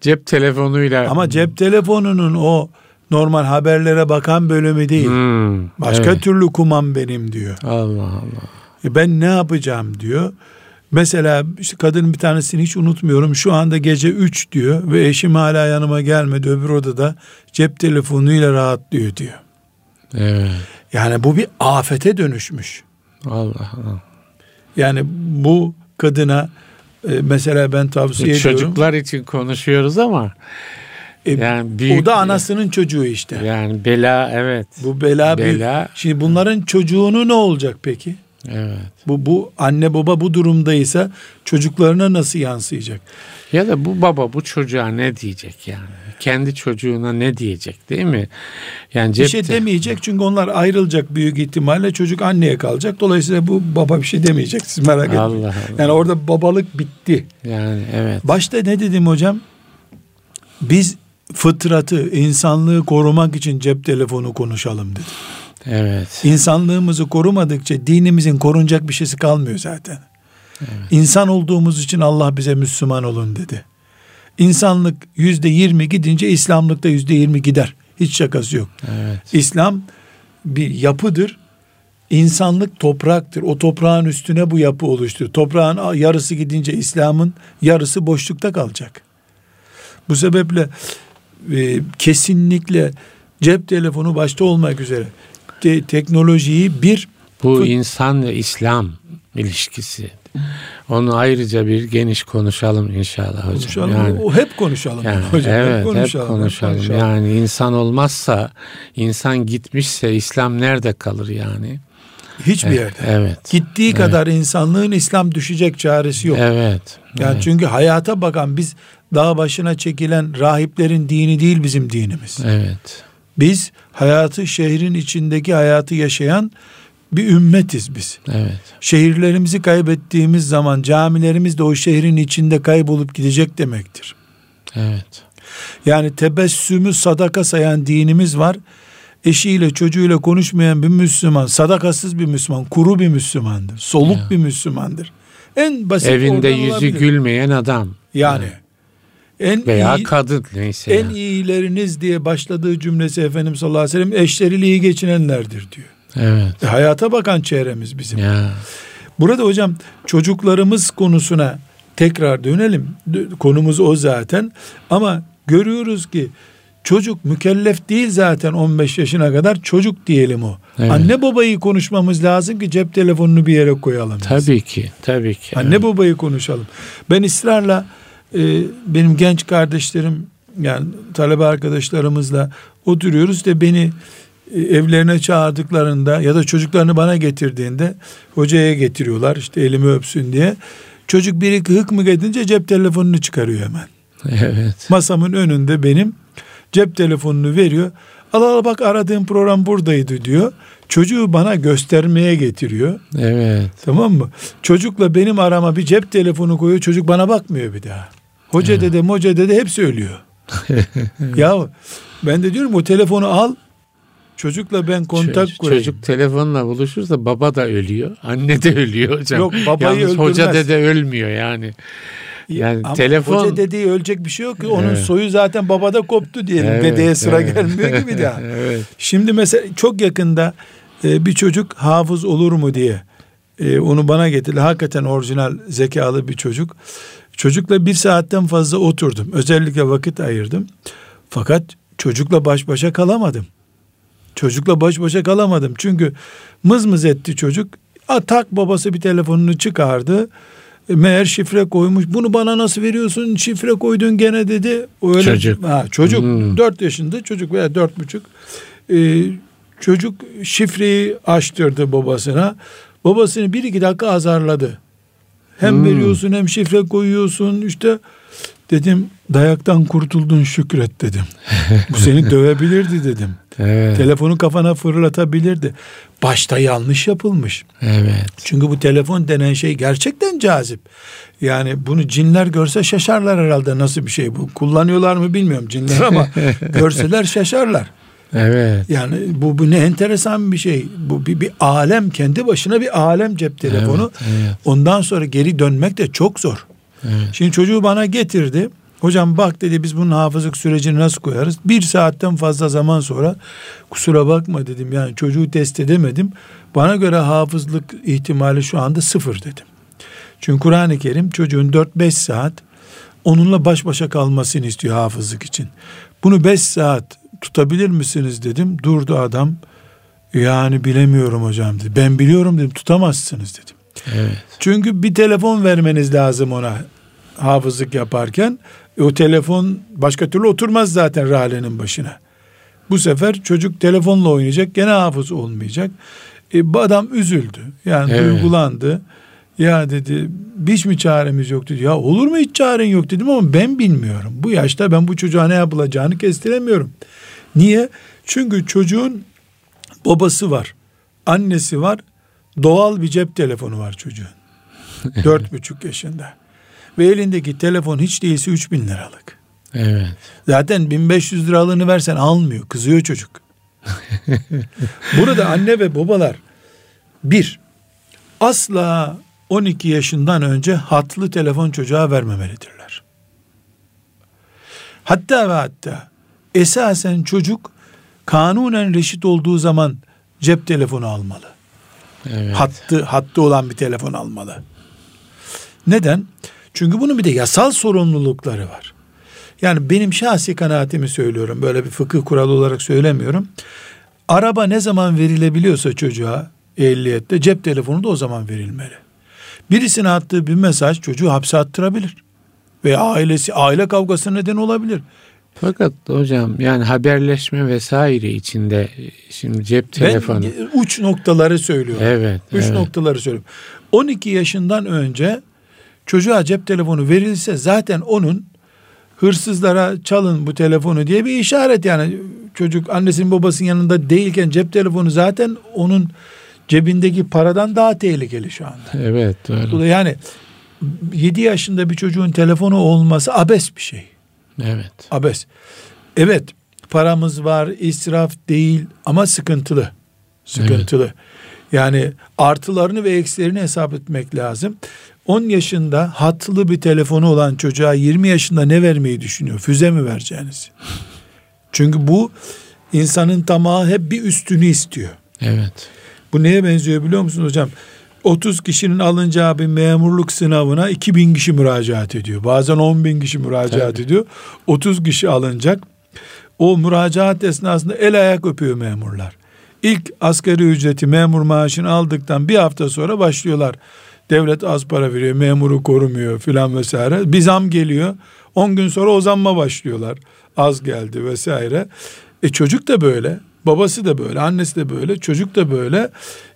cep telefonuyla ama cep telefonunun o normal haberlere bakan bölümü değil. Hmm, Başka evet. türlü kumam benim diyor. Allah Allah. E ben ne yapacağım diyor. Mesela işte kadının bir tanesini hiç unutmuyorum. Şu anda gece 3 diyor ve eşim hala yanıma gelmedi. Öbür odada cep telefonuyla rahatlıyor diyor. Evet. Yani bu bir afete dönüşmüş. Allah Allah. Yani bu kadına e, mesela ben tavsiye ediyorum. Çocuklar için konuşuyoruz ama E, yani büyük o da anasının çocuğu işte. yani bela evet. Bu bela, büyük. Bela. Şimdi bunların çocuğunu ne olacak peki? Evet. Bu bu anne baba bu durumdaysa çocuklarına nasıl yansıyacak? Ya da bu baba bu çocuğa ne diyecek yani? Kendi çocuğuna ne diyecek değil mi? Yani Bir cepte. şey demeyecek çünkü onlar ayrılacak büyük ihtimalle çocuk anneye kalacak. Dolayısıyla bu baba bir şey demeyecek siz merak etmeyin. Allah Allah. Yani orada babalık bitti. Yani evet. Başta ne dedim hocam? Biz fıtratı, insanlığı korumak için cep telefonu konuşalım dedim. Evet. İnsanlığımızı korumadıkça dinimizin korunacak bir şeysi kalmıyor zaten. İnsan olduğumuz için Allah bize Müslüman olun dedi. İnsanlık yüzde yirmi gidince İslamlık da yüzde yirmi gider. Hiç şakası yok. Evet. İslam bir yapıdır. İnsanlık topraktır. O toprağın üstüne bu yapı oluştur. Toprağın yarısı gidince İslam'ın yarısı boşlukta kalacak. Bu sebeple e, kesinlikle cep telefonu başta olmak üzere te- teknolojiyi bir Bu insan ve İslam ilişkisi. Onu ayrıca bir geniş konuşalım inşallah hocam. konuşalım. Yani, o hep konuşalım. yani hocam. evet hep konuşalım. hep konuşalım. Yani insan olmazsa, insan gitmişse İslam nerede kalır yani? Hiçbir Evet, yerde. Evet. Gittiği kadar insanlığın İslam düşecek çaresi yok. Evet. Yani evet. çünkü hayata bakan biz dağ başına çekilen rahiplerin dini değil bizim dinimiz. Evet. Biz hayatı şehrin içindeki hayatı yaşayan bir ümmetiz biz. Evet. Şehirlerimizi kaybettiğimiz zaman camilerimiz de o şehrin içinde kaybolup gidecek demektir. Evet. Yani tebessümü sadaka sayan dinimiz var. Eşiyle çocuğuyla konuşmayan bir Müslüman, sadakasız bir Müslüman, kuru bir Müslümandır. Soluk Ya. bir Müslümandır. En basit Evinde yüzü olabilir. gülmeyen adam Yani en veya iyi, kadın neyse. en yani. iyileriniz diye başladığı cümlesi Efendimiz sallallahu aleyhi ve sellem eşleriyle iyi geçinenlerdir diyor. Evet. E, hayata bakan çevremiz bizim. Ya. Burada hocam çocuklarımız konusuna tekrar dönelim. Konumuz o zaten. Ama görüyoruz ki çocuk mükellef değil zaten 15 yaşına kadar çocuk diyelim o. Evet. Anne babayı konuşmamız lazım ki cep telefonunu bir yere koyalım. biz. Tabii ki. Tabii ki. Anne babayı konuşalım. Ben ısrarla e, benim genç kardeşlerim yani talebe arkadaşlarımızla oturuyoruz da beni e, evlerine çağırdıklarında ya da çocuklarını bana getirdiğinde hocaya getiriyorlar işte elimi öpsün diye. Çocuk biri hık mı edince cep telefonunu çıkarıyor hemen. Evet. Masamın önünde benim cep telefonunu veriyor. Al al bak aradığım program buradaydı diyor. Çocuğu bana göstermeye getiriyor. Evet. Tamam mı? Çocukla benim arama bir cep telefonu koyuyor. Çocuk bana bakmıyor bir daha. Hoca dede, moca dede hepsi ölüyor. ya ben de diyorum o telefonu al. Çocukla ben kontak Çocuk, kurayım. Çocuk telefonla buluşursa baba da ölüyor. Anne de ölüyor hocam. Yok babayı Yalnız öldürmez. hoca dede ölmüyor yani. Yani Ama telefon hoca dediği ölecek bir şey yok ki. Onun evet. soyu zaten babada koptu diyelim. Evet, Dedeye sıra evet. gelmiyor gibi daha. evet. Şimdi mesela çok yakında e, bir çocuk hafız olur mu diye e, onu bana getirdi. Hakikaten orijinal zekalı bir çocuk. Çocukla bir saatten fazla oturdum. Özellikle vakit ayırdım. Fakat çocukla baş başa kalamadım. Çocukla baş başa kalamadım. Çünkü mız mız etti çocuk. Atak babası bir telefonunu çıkardı. E, meğer şifre koymuş. Bunu bana nasıl veriyorsun? Şifre koydun gene dedi. Öyle, çocuk. Ha, çocuk. Hmm. 4 yaşında çocuk veya dört buçuk. Ee, çocuk şifreyi açtırdı babasına. Babasını bir iki dakika azarladı. Hem hmm. veriyorsun hem şifre koyuyorsun. İşte dedim dayaktan kurtuldun şükret dedim. Bu seni dövebilirdi dedim. Evet. Telefonu kafana fırlatabilirdi. Başta yanlış yapılmış. Evet. Çünkü bu telefon denen şey gerçekten cazip. Yani bunu cinler görse şaşarlar herhalde nasıl bir şey bu. Kullanıyorlar mı bilmiyorum cinler ama görseler şaşarlar. Evet. Yani bu, bu ne enteresan bir şey. Bu bir, bir alem kendi başına bir alem cep telefonu. Evet, evet. Ondan sonra geri dönmek de çok zor. Evet. Şimdi çocuğu bana getirdi. Hocam bak dedi biz bunun hafızlık sürecini nasıl koyarız? Bir saatten fazla zaman sonra kusura bakma dedim yani çocuğu test edemedim. Bana göre hafızlık ihtimali şu anda sıfır dedim. Çünkü Kur'an-ı Kerim çocuğun 4-5 saat onunla baş başa kalmasını istiyor hafızlık için. Bunu 5 saat tutabilir misiniz dedim. Durdu adam. Yani bilemiyorum hocam dedi. Ben biliyorum dedim tutamazsınız dedim. Evet. Çünkü bir telefon vermeniz lazım ona hafızlık yaparken. E, o telefon başka türlü oturmaz zaten ralenin başına. Bu sefer çocuk telefonla oynayacak gene hafız olmayacak. E, bu adam üzüldü. Yani evet. duygulandı. Ya dedi hiç mi çaremiz yok dedi. Ya olur mu hiç çaren yok dedim ama ben bilmiyorum. Bu yaşta ben bu çocuğa ne yapılacağını kestiremiyorum. Niye? Çünkü çocuğun babası var. Annesi var. Doğal bir cep telefonu var çocuğun. Dört buçuk yaşında. Ve elindeki telefon hiç değilse üç bin liralık. Evet. Zaten 1500 liralığını versen almıyor. Kızıyor çocuk. Burada anne ve babalar bir, asla 12 yaşından önce hatlı telefon çocuğa vermemelidirler. Hatta ve hatta esasen çocuk kanunen reşit olduğu zaman cep telefonu almalı. Evet. Hattı, hattı olan bir telefon almalı. Neden? Çünkü bunun bir de yasal sorumlulukları var. Yani benim şahsi kanaatimi söylüyorum. Böyle bir fıkıh kuralı olarak söylemiyorum. Araba ne zaman verilebiliyorsa çocuğa ehliyette cep telefonu da o zaman verilmeli. Birisine attığı bir mesaj çocuğu hapse attırabilir. Veya ailesi aile kavgası neden olabilir. Fakat hocam yani haberleşme vesaire içinde şimdi cep telefonu. Ben uç noktaları söylüyorum. Evet. Uç evet. noktaları söylüyorum. 12 yaşından önce çocuğa cep telefonu verilse zaten onun hırsızlara çalın bu telefonu diye bir işaret yani çocuk annesinin babasının yanında değilken cep telefonu zaten onun cebindeki paradan daha tehlikeli şu anda. Evet doğru. Yani 7 yaşında bir çocuğun telefonu olması abes bir şey. Evet. Abes. Evet paramız var israf değil ama sıkıntılı. Sıkıntılı. Evet. Yani artılarını ve eksilerini hesap etmek lazım. 10 yaşında hatlı bir telefonu olan çocuğa 20 yaşında ne vermeyi düşünüyor? Füze mi vereceğiniz? Çünkü bu insanın tamahı hep bir üstünü istiyor. Evet. Bu neye benziyor biliyor musunuz hocam? 30 kişinin alınacağı bir memurluk sınavına 2000 kişi müracaat ediyor. Bazen 10 bin kişi müracaat Tabii. ediyor. 30 kişi alınacak. O müracaat esnasında el ayak öpüyor memurlar. İlk asgari ücreti memur maaşını aldıktan bir hafta sonra başlıyorlar. Devlet az para veriyor, memuru korumuyor filan vesaire. Bir zam geliyor. 10 gün sonra o zamma başlıyorlar. Az geldi vesaire. E çocuk da böyle. Babası da böyle, annesi de böyle, çocuk da böyle.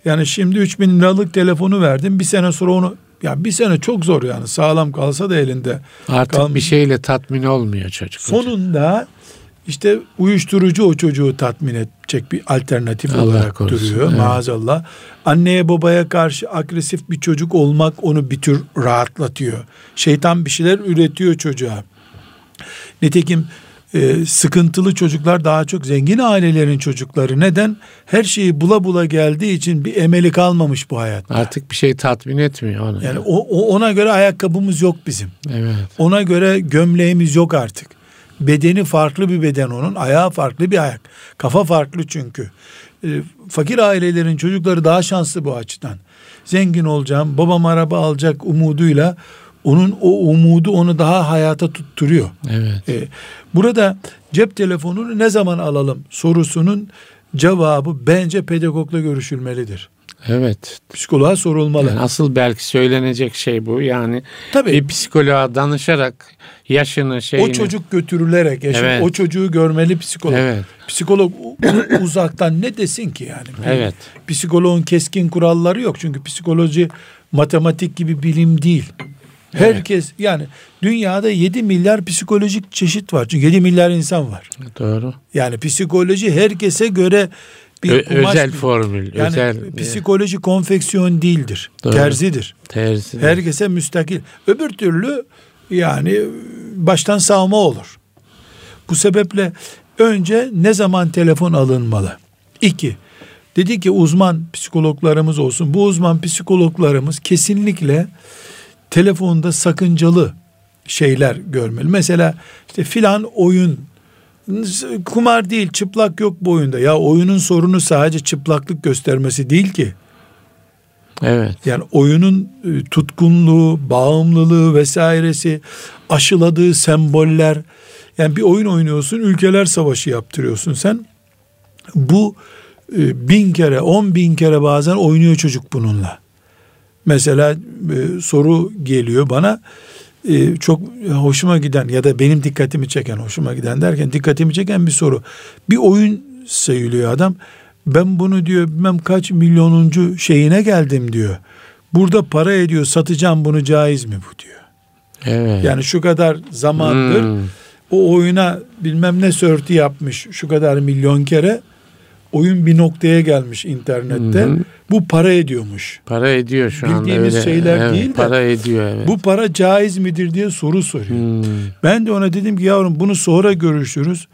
Yani şimdi 3000 liralık telefonu verdim. Bir sene sonra onu ya bir sene çok zor yani sağlam kalsa da elinde. Artık kalmış. bir şeyle tatmin olmuyor çocuk. Sonunda işte uyuşturucu o çocuğu tatmin edecek bir alternatif Allah olarak korusun, duruyor evet. maazallah. Anneye babaya karşı agresif bir çocuk olmak onu bir tür rahatlatıyor. Şeytan bir şeyler üretiyor çocuğa. Nitekim e, sıkıntılı çocuklar daha çok zengin ailelerin çocukları. Neden? Her şeyi bula bula geldiği için bir emeli kalmamış bu hayatta. Artık bir şey tatmin etmiyor onu. Yani o, o- ona göre ayakkabımız yok bizim. evet. Ona göre gömleğimiz yok artık. Bedeni farklı bir beden onun, ayağı farklı bir ayak. Kafa farklı çünkü. E, fakir ailelerin çocukları daha şanslı bu açıdan. Zengin olacağım, babam araba alacak umuduyla onun o umudu onu daha hayata tutturuyor. Evet. E, burada cep telefonunu ne zaman alalım sorusunun cevabı bence pedagogla görüşülmelidir. Evet. Psikoloğa sorulmalı. Yani asıl belki söylenecek şey bu. Yani Tabii. bir psikoloğa danışarak yaşını şeyini. O çocuk götürülerek yaşam, Evet. o çocuğu görmeli psikolog. Evet. Psikolog uzaktan ne desin ki yani? Evet. Psikoloğun keskin kuralları yok. Çünkü psikoloji matematik gibi bilim değil. Herkes yani dünyada 7 milyar psikolojik çeşit var. Çünkü 7 milyar insan var. Doğru. Yani psikoloji herkese göre bir Ö- kumaş özel değil. formül, Yani özel psikoloji konfeksiyon değildir. Doğru. Terzidir. terzi. Herkese müstakil. Öbür türlü yani baştan savma olur. Bu sebeple önce ne zaman telefon alınmalı? İki, dedi ki uzman psikologlarımız olsun. Bu uzman psikologlarımız kesinlikle telefonda sakıncalı şeyler görmeli. Mesela işte filan oyun kumar değil çıplak yok bu oyunda. Ya oyunun sorunu sadece çıplaklık göstermesi değil ki. Evet. Yani oyunun e, tutkunluğu, bağımlılığı vesairesi, aşıladığı semboller. Yani bir oyun oynuyorsun, ülkeler savaşı yaptırıyorsun sen. Bu e, bin kere, on bin kere bazen oynuyor çocuk bununla. Mesela e, soru geliyor bana e, çok hoşuma giden ya da benim dikkatimi çeken, hoşuma giden derken dikkatimi çeken bir soru. Bir oyun sayılıyor adam. Ben bunu diyor bilmem kaç milyonuncu şeyine geldim diyor. Burada para ediyor satacağım bunu caiz mi bu diyor. Evet. Yani şu kadar zamandır Hmm. o oyuna bilmem ne sörtü yapmış şu kadar milyon kere oyun bir noktaya gelmiş internette. Hı hı. Bu para ediyormuş. Para ediyor şu anda Bildiğimiz şeyler Evet, değil de Para ediyor evet. Bu para caiz midir diye soru soruyor. Hmm. Ben de ona dedim ki yavrum bunu sonra görüşürüz.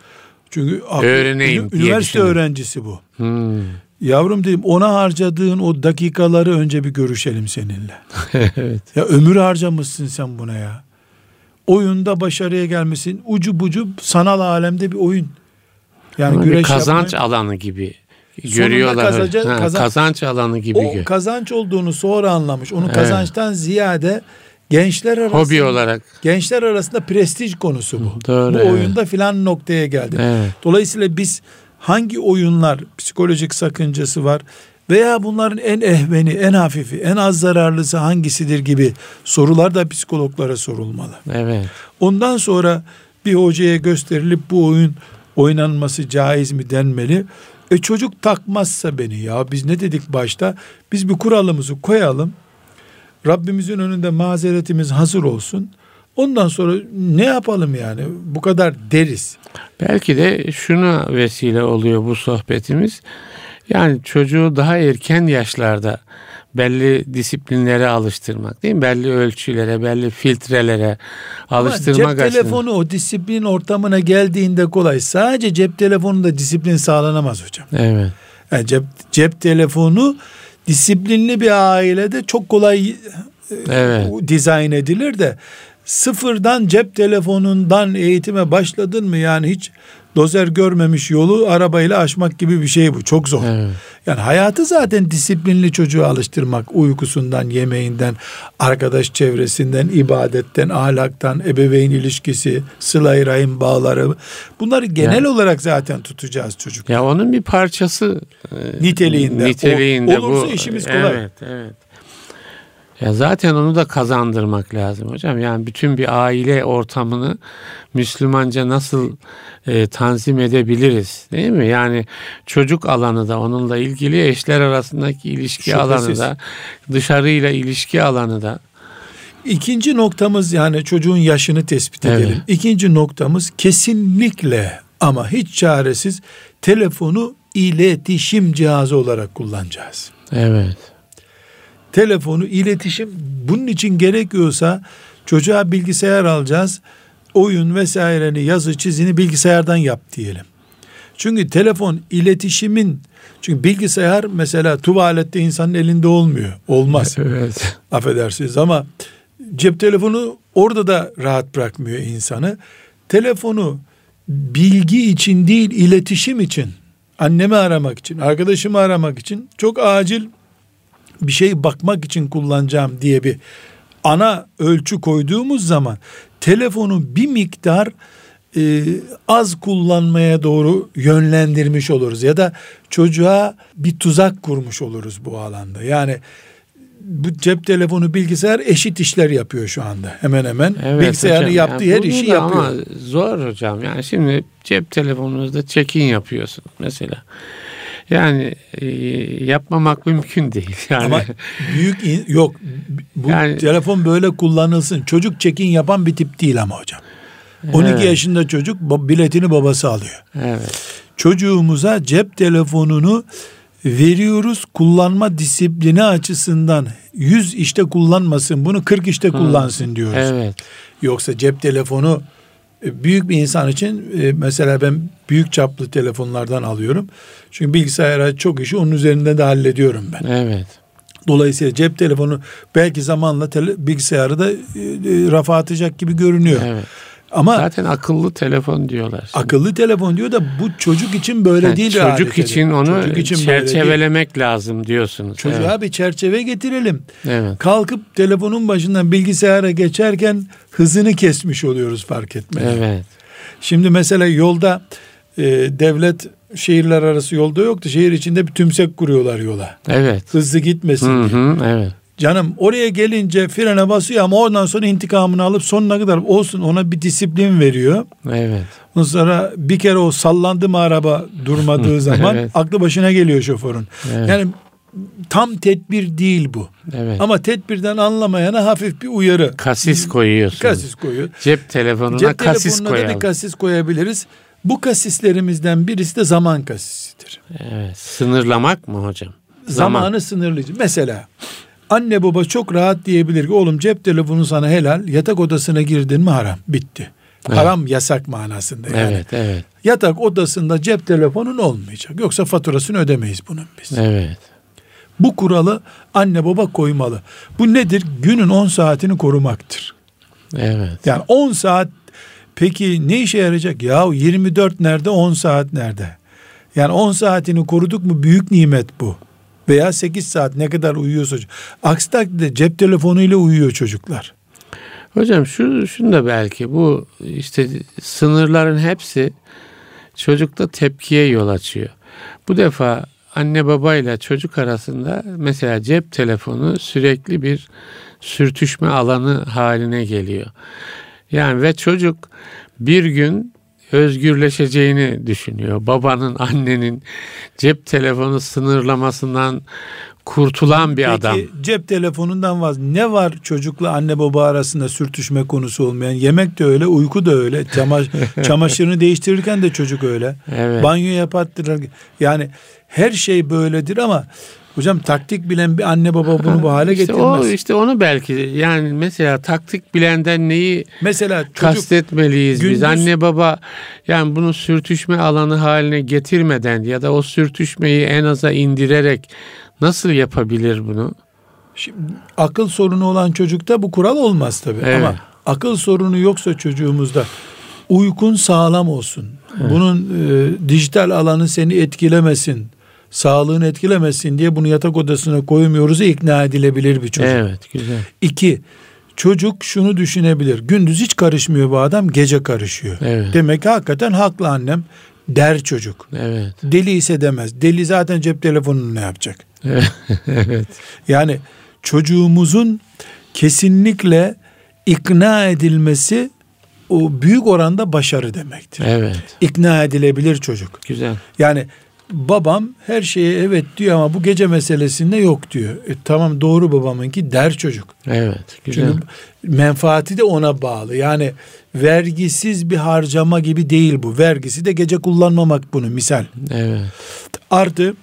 Çünkü aklı- Öğreneyim üniversite öğrencisi bu. Hmm. Yavrum dedim ona harcadığın o dakikaları önce bir görüşelim seninle. evet. Ya ömür harcamışsın sen buna ya. Oyunda başarıya gelmesin. Ucu bucu sanal alemde bir oyun. Yani Ama bir güreş kazanç yapmayı- alanı gibi görüyorlar. kazaca- Ha, kazan- kazanç alanı gibi o gör. kazanç olduğunu sonra anlamış. Onu Evet. kazançtan ziyade gençler arasında Hobi olarak. gençler arasında prestij konusu bu. Doğru, bu evet. oyunda filan noktaya geldi. Evet. Dolayısıyla biz hangi oyunlar psikolojik sakıncası var veya bunların en ehveni, en hafifi, en az zararlısı hangisidir gibi sorular da psikologlara sorulmalı. Evet. Ondan sonra bir hocaya gösterilip bu oyun oynanması caiz mi denmeli. E çocuk takmazsa beni ya biz ne dedik başta? Biz bir kuralımızı koyalım. Rabbimizin önünde mazeretimiz hazır olsun. Ondan sonra ne yapalım yani? Bu kadar deriz. Belki de şuna vesile oluyor bu sohbetimiz. Yani çocuğu daha erken yaşlarda belli disiplinlere alıştırmak değil mi? Belli ölçülere, belli filtrelere Ama alıştırmak cep aslında. telefonu o disiplin ortamına geldiğinde kolay. Sadece cep telefonunda disiplin sağlanamaz hocam. Evet. Yani cep, cep telefonu disiplinli bir ailede çok kolay e, Evet. dizayn edilir de sıfırdan cep telefonundan eğitime başladın mı yani hiç dozer görmemiş yolu arabayla aşmak gibi bir şey bu. Çok zor. Evet. Yani hayatı zaten disiplinli çocuğu alıştırmak uykusundan, yemeğinden, arkadaş çevresinden, ibadetten, ahlaktan, ebeveyn ilişkisi, sıla-i rahim bağları bunları genel Yani- olarak zaten tutacağız çocuk. Ya onun bir parçası e, Niteliğinde. niteliğinde O- olursa bu. işimiz kolay. Evet, evet. Ya zaten onu da kazandırmak lazım hocam. Yani bütün bir aile ortamını Müslümanca nasıl e, tanzim edebiliriz değil mi? Yani çocuk alanı da onunla ilgili eşler arasındaki ilişki Şüphesiz. alanı da dışarıyla ilişki alanı da İkinci noktamız yani çocuğun yaşını tespit Evet. edelim. İkinci noktamız kesinlikle Ama hiç çaresiz telefonu iletişim cihazı olarak kullanacağız. Evet. Telefonu iletişim bunun için gerekiyorsa çocuğa bilgisayar alacağız. Oyun vesaireni yazı çizini bilgisayardan yap diyelim. Çünkü telefon iletişimin çünkü bilgisayar mesela tuvalette insanın elinde olmuyor. Olmaz. Evet. Affedersiniz ama cep telefonu orada da rahat bırakmıyor insanı. Telefonu bilgi için değil iletişim için annemi aramak için arkadaşımı aramak için çok acil bir şey bakmak için kullanacağım diye bir ana ölçü koyduğumuz zaman telefonu bir miktar e, az kullanmaya doğru yönlendirmiş oluruz ya da çocuğa bir tuzak kurmuş oluruz bu alanda. Yani bu cep telefonu bilgisayar eşit işler yapıyor şu anda hemen hemen. Evet, Bilgisayarın hocam, yaptığı yani her işi yapıyor. Ama zor hocam yani şimdi cep telefonunuzda check-in yapıyorsun mesela. Yani e, yapmamak mümkün değil. Yani. Ama büyük yok bu yani, telefon böyle kullanılsın. Çocuk check-in yapan bir tip değil ama hocam. 12 evet. yaşında çocuk biletini babası alıyor. Evet. Çocuğumuza cep telefonunu veriyoruz kullanma disiplini açısından 100 işte kullanmasın bunu 40 işte kullansın diyoruz. Evet. Yoksa cep telefonu büyük bir insan için e, mesela ben büyük çaplı telefonlardan alıyorum. Çünkü bilgisayara çok işi onun üzerinde de hallediyorum ben. Evet. Dolayısıyla cep telefonu belki zamanla tele, bilgisayarı da e, rafa atacak gibi görünüyor. Evet. Ama zaten akıllı telefon diyorlar. Şimdi. Akıllı telefon diyor da bu çocuk için böyle yani değil. Çocuk için onu çocuk için çerçevelemek lazım diyorsunuz. Çocuğa evet. bir çerçeve getirelim. Evet. Kalkıp telefonun başından bilgisayara geçerken hızını kesmiş oluyoruz fark etmeden. Evet. Şimdi mesela yolda e, devlet şehirler arası yolda yoktu. Şehir içinde bir tümsek kuruyorlar yola. Evet. Hızlı gitmesin hı hı, diye. Evet. Canım oraya gelince frene basıyor ama ondan sonra intikamını alıp sonuna kadar olsun ona bir disiplin veriyor. Evet. Ondan sonra bir kere o sallandı mı araba durmadığı zaman evet. aklı başına geliyor şoförün. Evet. Yani tam tedbir değil bu. Evet. Ama tedbirden anlamayana hafif bir uyarı. Kasis koyuyorsun. Kasis koyuyor. Cep telefonuna Cep kasis koyalım. da bir kasis koyabiliriz. Bu kasislerimizden birisi de zaman kasisidir. Evet. Sınırlamak mı hocam? Zamanı zaman. sınırlayıcı. Mesela Anne baba çok rahat diyebilir ki oğlum cep telefonu sana helal yatak odasına girdin mi haram bitti. Evet. Haram yasak manasında yani. Evet, evet. Yatak odasında cep telefonun olmayacak. Yoksa faturasını ödemeyiz bunun biz. Evet. Bu kuralı anne baba koymalı. Bu nedir? Günün 10 saatini korumaktır. Evet. Yani 10 saat peki ne işe yarayacak? Ya 24 nerede 10 saat nerede? Yani 10 saatini koruduk mu büyük nimet bu veya 8 saat ne kadar uyuyorsa. Aksi takdirde cep telefonuyla uyuyor çocuklar. Hocam şu şunu da belki bu işte sınırların hepsi çocukta tepkiye yol açıyor. Bu defa anne babayla çocuk arasında mesela cep telefonu sürekli bir sürtüşme alanı haline geliyor. Yani ve çocuk bir gün özgürleşeceğini düşünüyor. Babanın, annenin cep telefonu sınırlamasından kurtulan bir Peki, adam. cep telefonundan vaz ne var çocukla anne baba arasında sürtüşme konusu olmayan? Yemek de öyle, uyku da öyle. Çamaş, çamaşırını değiştirirken de çocuk öyle. Evet. Banyo yapattırır. Yani her şey böyledir ama Hocam taktik bilen bir anne baba bunu bu hale işte getirmez. O işte onu belki yani mesela taktik bilenden neyi mesela çocuk, kastetmeliyiz gündüz, biz anne baba yani bunu sürtüşme alanı haline getirmeden ya da o sürtüşmeyi en aza indirerek nasıl yapabilir bunu? Şimdi, akıl sorunu olan çocukta bu kural olmaz tabii evet. ama akıl sorunu yoksa çocuğumuzda uykun sağlam olsun. Evet. Bunun e, dijital alanı seni etkilemesin sağlığını etkilemesin diye bunu yatak odasına koymuyoruz ikna edilebilir bir çocuk. Evet güzel. İki, çocuk şunu düşünebilir. Gündüz hiç karışmıyor bu adam gece karışıyor. Evet. Demek ki hakikaten haklı annem der çocuk. Evet. Deli ise demez. Deli zaten cep telefonunu ne yapacak? evet. Yani çocuğumuzun kesinlikle ikna edilmesi o büyük oranda başarı demektir. Evet. İkna edilebilir çocuk. Güzel. Yani babam her şeye evet diyor ama bu gece meselesinde yok diyor. E, tamam doğru babamınki der çocuk. Evet. Güzel. Çünkü menfaati de ona bağlı. Yani vergisiz bir harcama gibi değil bu. Vergisi de gece kullanmamak bunu misal. Evet. Artı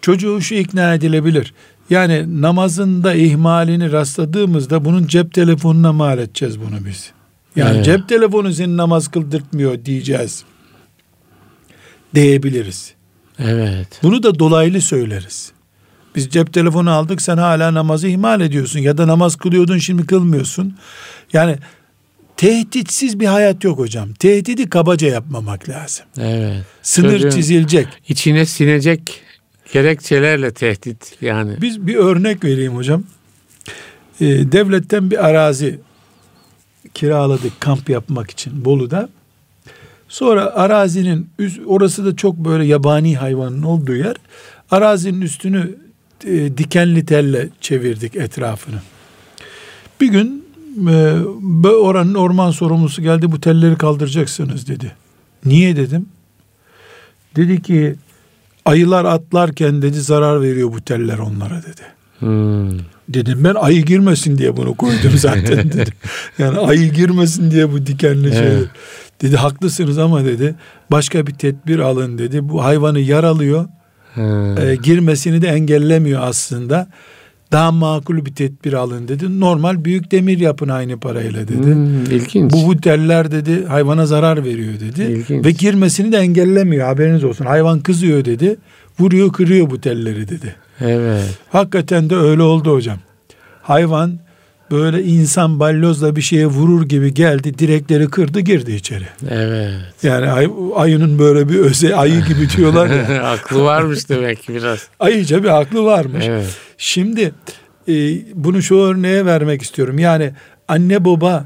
çocuğu şu ikna edilebilir. Yani namazında ihmalini rastladığımızda bunun cep telefonuna mal edeceğiz bunu biz. Yani Evet. cep telefonu seni namaz kıldırtmıyor diyeceğiz. Diyebiliriz. Evet. Bunu da dolaylı söyleriz. Biz cep telefonu aldık sen hala namazı ihmal ediyorsun ya da namaz kılıyordun şimdi kılmıyorsun. Yani tehditsiz bir hayat yok hocam. Tehdidi kabaca yapmamak lazım. Evet. Sınır Çocuğun çizilecek. içine sinecek gerekçelerle tehdit yani. Biz bir örnek vereyim hocam. Ee, devletten bir arazi kiraladık kamp yapmak için Bolu'da. Sonra arazinin orası da çok böyle yabani hayvanın olduğu yer. Arazinin üstünü e, dikenli telle çevirdik etrafını. Bir gün e, oranın orman sorumlusu geldi bu telleri kaldıracaksınız dedi. Niye dedim. Dedi ki ayılar atlarken dedi zarar veriyor bu teller onlara dedi. Hmm. Dedim ben ayı girmesin diye bunu koydum zaten dedim. Yani ayı girmesin diye bu dikenli şey. Evet. Dedi haklısınız ama dedi başka bir tedbir alın dedi. Bu hayvanı yaralıyor. E, girmesini de engellemiyor aslında. Daha makul bir tedbir alın dedi. Normal büyük demir yapın aynı parayla dedi. Hmm, ilginç. Bu bu teller dedi hayvana zarar veriyor dedi. İlginç. Ve girmesini de engellemiyor haberiniz olsun. Hayvan kızıyor dedi. Vuruyor kırıyor bu telleri dedi. Evet. Hakikaten de öyle oldu hocam. Hayvan böyle insan balyozla bir şeye vurur gibi geldi direkleri kırdı girdi içeri. Evet. Yani ay- ayının böyle bir öze ayı gibi diyorlar ya. Aklı varmış demek ki biraz. Ayıca bir aklı varmış. Evet. Şimdi e, bunu şu örneğe vermek istiyorum. Yani anne baba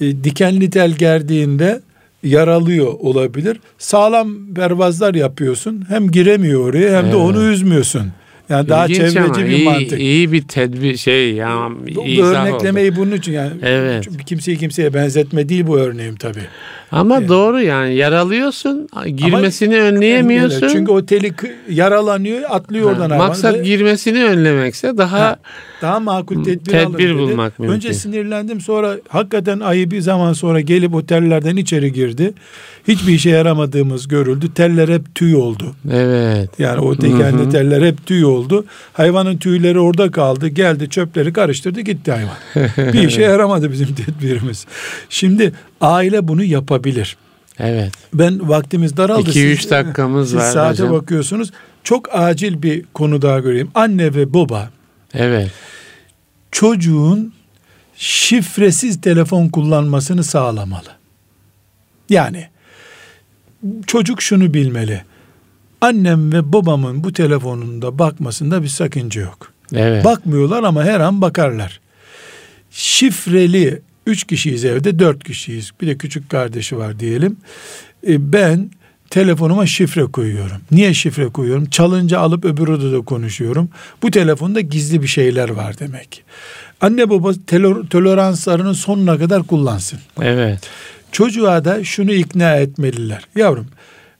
e, dikenli tel gerdiğinde yaralıyor olabilir. Sağlam pervazlar yapıyorsun. Hem giremiyor oraya hem de Evet. onu üzmüyorsun. Yani daha İlginç ama çevreci bir iyi, mantık. iyi bir tedbir şey ya. Bu izah oldu. örneklemeyi bunun için yani Evet. çünkü kimseyi kimseye benzetme değil bu örneğim tabii. Ama doğru yani yaralıyorsun, girmesini önleyemiyorsun. Çünkü o teli kı- yaralanıyor, atlıyor Ha, oradan. Maksat Ve girmesini önlemekse daha Ha, daha makul tedbir, Tedbir alın dedi. bulmak mümkün. Önce sinirlendim sonra hakikaten ayı bir zaman sonra gelip o tellerden içeri girdi. Hiçbir işe yaramadığımız görüldü. Teller hep tüy oldu. evet. Yani o tekerli teller hep tüy oldu. Hayvanın tüyleri orada kaldı. Geldi çöpleri karıştırdı gitti hayvan. bir işe yaramadı bizim tedbirimiz. Şimdi aile bunu yapabilir. Evet. Ben vaktimiz daraldı. 2-3 Siz- dakikamız siz var saate hocam. bakıyorsunuz. Çok acil bir konu daha göreyim. Anne ve baba Evet. çocuğun şifresiz telefon kullanmasını sağlamalı. Yani çocuk şunu bilmeli. Annem ve babamın bu telefonunda bakmasında bir sakınca yok. Evet. Bakmıyorlar ama her an bakarlar. Şifreli üç kişiyiz evde dört kişiyiz. Bir de küçük kardeşi var diyelim. E, ben telefonuma şifre koyuyorum. Niye şifre koyuyorum? Çalınca alıp öbür odada konuşuyorum. Bu telefonda gizli bir şeyler var demek. Anne baba telo- toleranslarını sonuna kadar kullansın. Evet. Çocuğa da şunu ikna etmeliler. Yavrum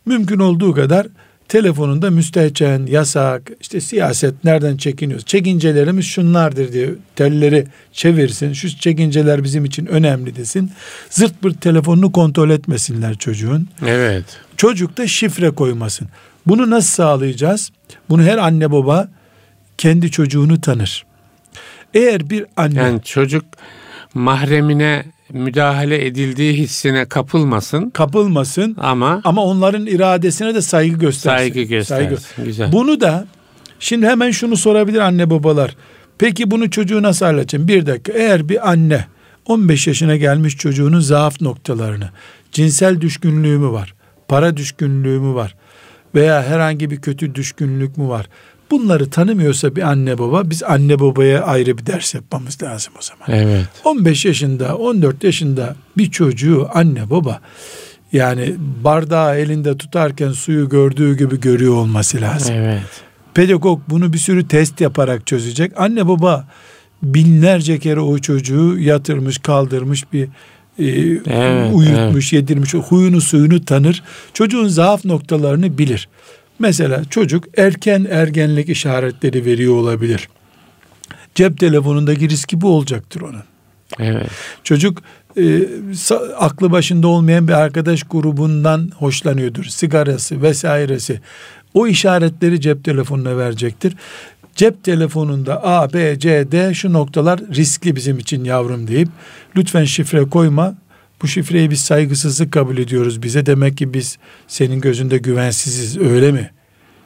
mümkün olduğu kadar telefonunda müstehcen, yasak, işte siyaset nereden çekiniyoruz? Çekincelerimiz şunlardır diye telleri çevirsin. Şu çekinceler bizim için önemli desin. Zırt pırt telefonunu kontrol etmesinler çocuğun. Evet. Çocuk da şifre koymasın. Bunu nasıl sağlayacağız? Bunu her anne baba kendi çocuğunu tanır. Eğer bir anne Yani çocuk mahremine müdahale edildiği hissine kapılmasın kapılmasın ama ama onların iradesine de saygı göstersin. saygı göstersin. Güzel. Bunu da şimdi hemen şunu sorabilir anne babalar. Peki bunu çocuğu nasıl halledeceğim? Bir dakika eğer bir anne 15 yaşına gelmiş çocuğunun zaaf noktalarını, cinsel düşkünlüğü mü var, para düşkünlüğü mü var veya herhangi bir kötü düşkünlük mü var? Bunları tanımıyorsa bir anne baba biz anne babaya ayrı bir ders yapmamız lazım o zaman. Evet. 15 yaşında, 14 yaşında bir çocuğu anne baba yani bardağı elinde tutarken suyu gördüğü gibi görüyor olması lazım. Evet. Pedagog bunu bir sürü test yaparak çözecek. Anne baba binlerce kere o çocuğu yatırmış, kaldırmış bir e, Evet, uyutmuş, yedirmiş. Huyunu suyunu tanır. Çocuğun zaaf noktalarını bilir. Mesela çocuk erken ergenlik işaretleri veriyor olabilir. Cep telefonundaki riski bu olacaktır onun. Evet. Çocuk e, aklı başında olmayan bir arkadaş grubundan hoşlanıyordur. Sigarası vesairesi. O işaretleri cep telefonuna verecektir. Cep telefonunda A, B, C, D şu noktalar riskli bizim için yavrum deyip lütfen şifre koyma. Bu şifreyi biz saygısızlık kabul ediyoruz bize. Demek ki biz senin gözünde güvensiziz öyle mi?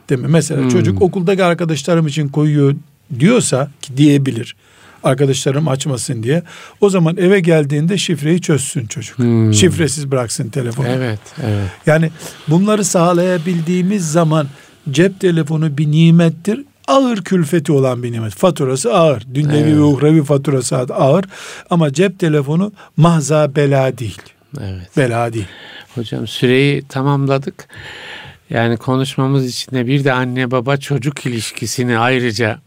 Değil mi? Mesela hmm. çocuk okuldaki arkadaşlarım için koyuyor diyorsa ki diyebilir arkadaşlarım açmasın diye. O zaman eve geldiğinde şifreyi çözsün çocuk. Hmm. Şifresiz bıraksın telefonu. Evet, evet. Yani bunları sağlayabildiğimiz zaman cep telefonu bir nimettir. Ağır külfeti olan bir nimet. Faturası ağır. Dünyevi evet. ve uhrevi faturası ağır. Ama cep telefonu mahza bela değil. Evet. Bela değil. Hocam süreyi tamamladık. Yani konuşmamız için de bir de anne baba çocuk ilişkisini ayrıca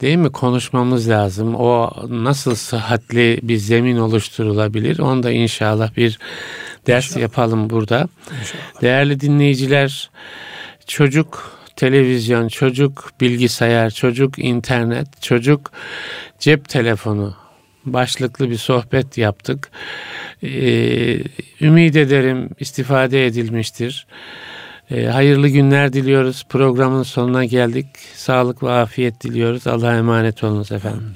değil mi konuşmamız lazım. O nasıl sıhhatli bir zemin oluşturulabilir? Onu da inşallah bir ders inşallah. yapalım burada. İnşallah. Değerli dinleyiciler, çocuk televizyon, çocuk bilgisayar, çocuk internet, çocuk cep telefonu başlıklı bir sohbet yaptık. Ee, ümit ederim istifade edilmiştir. E, hayırlı günler diliyoruz. Programın sonuna geldik. Sağlık ve afiyet diliyoruz. Allah'a emanet olunuz efendim.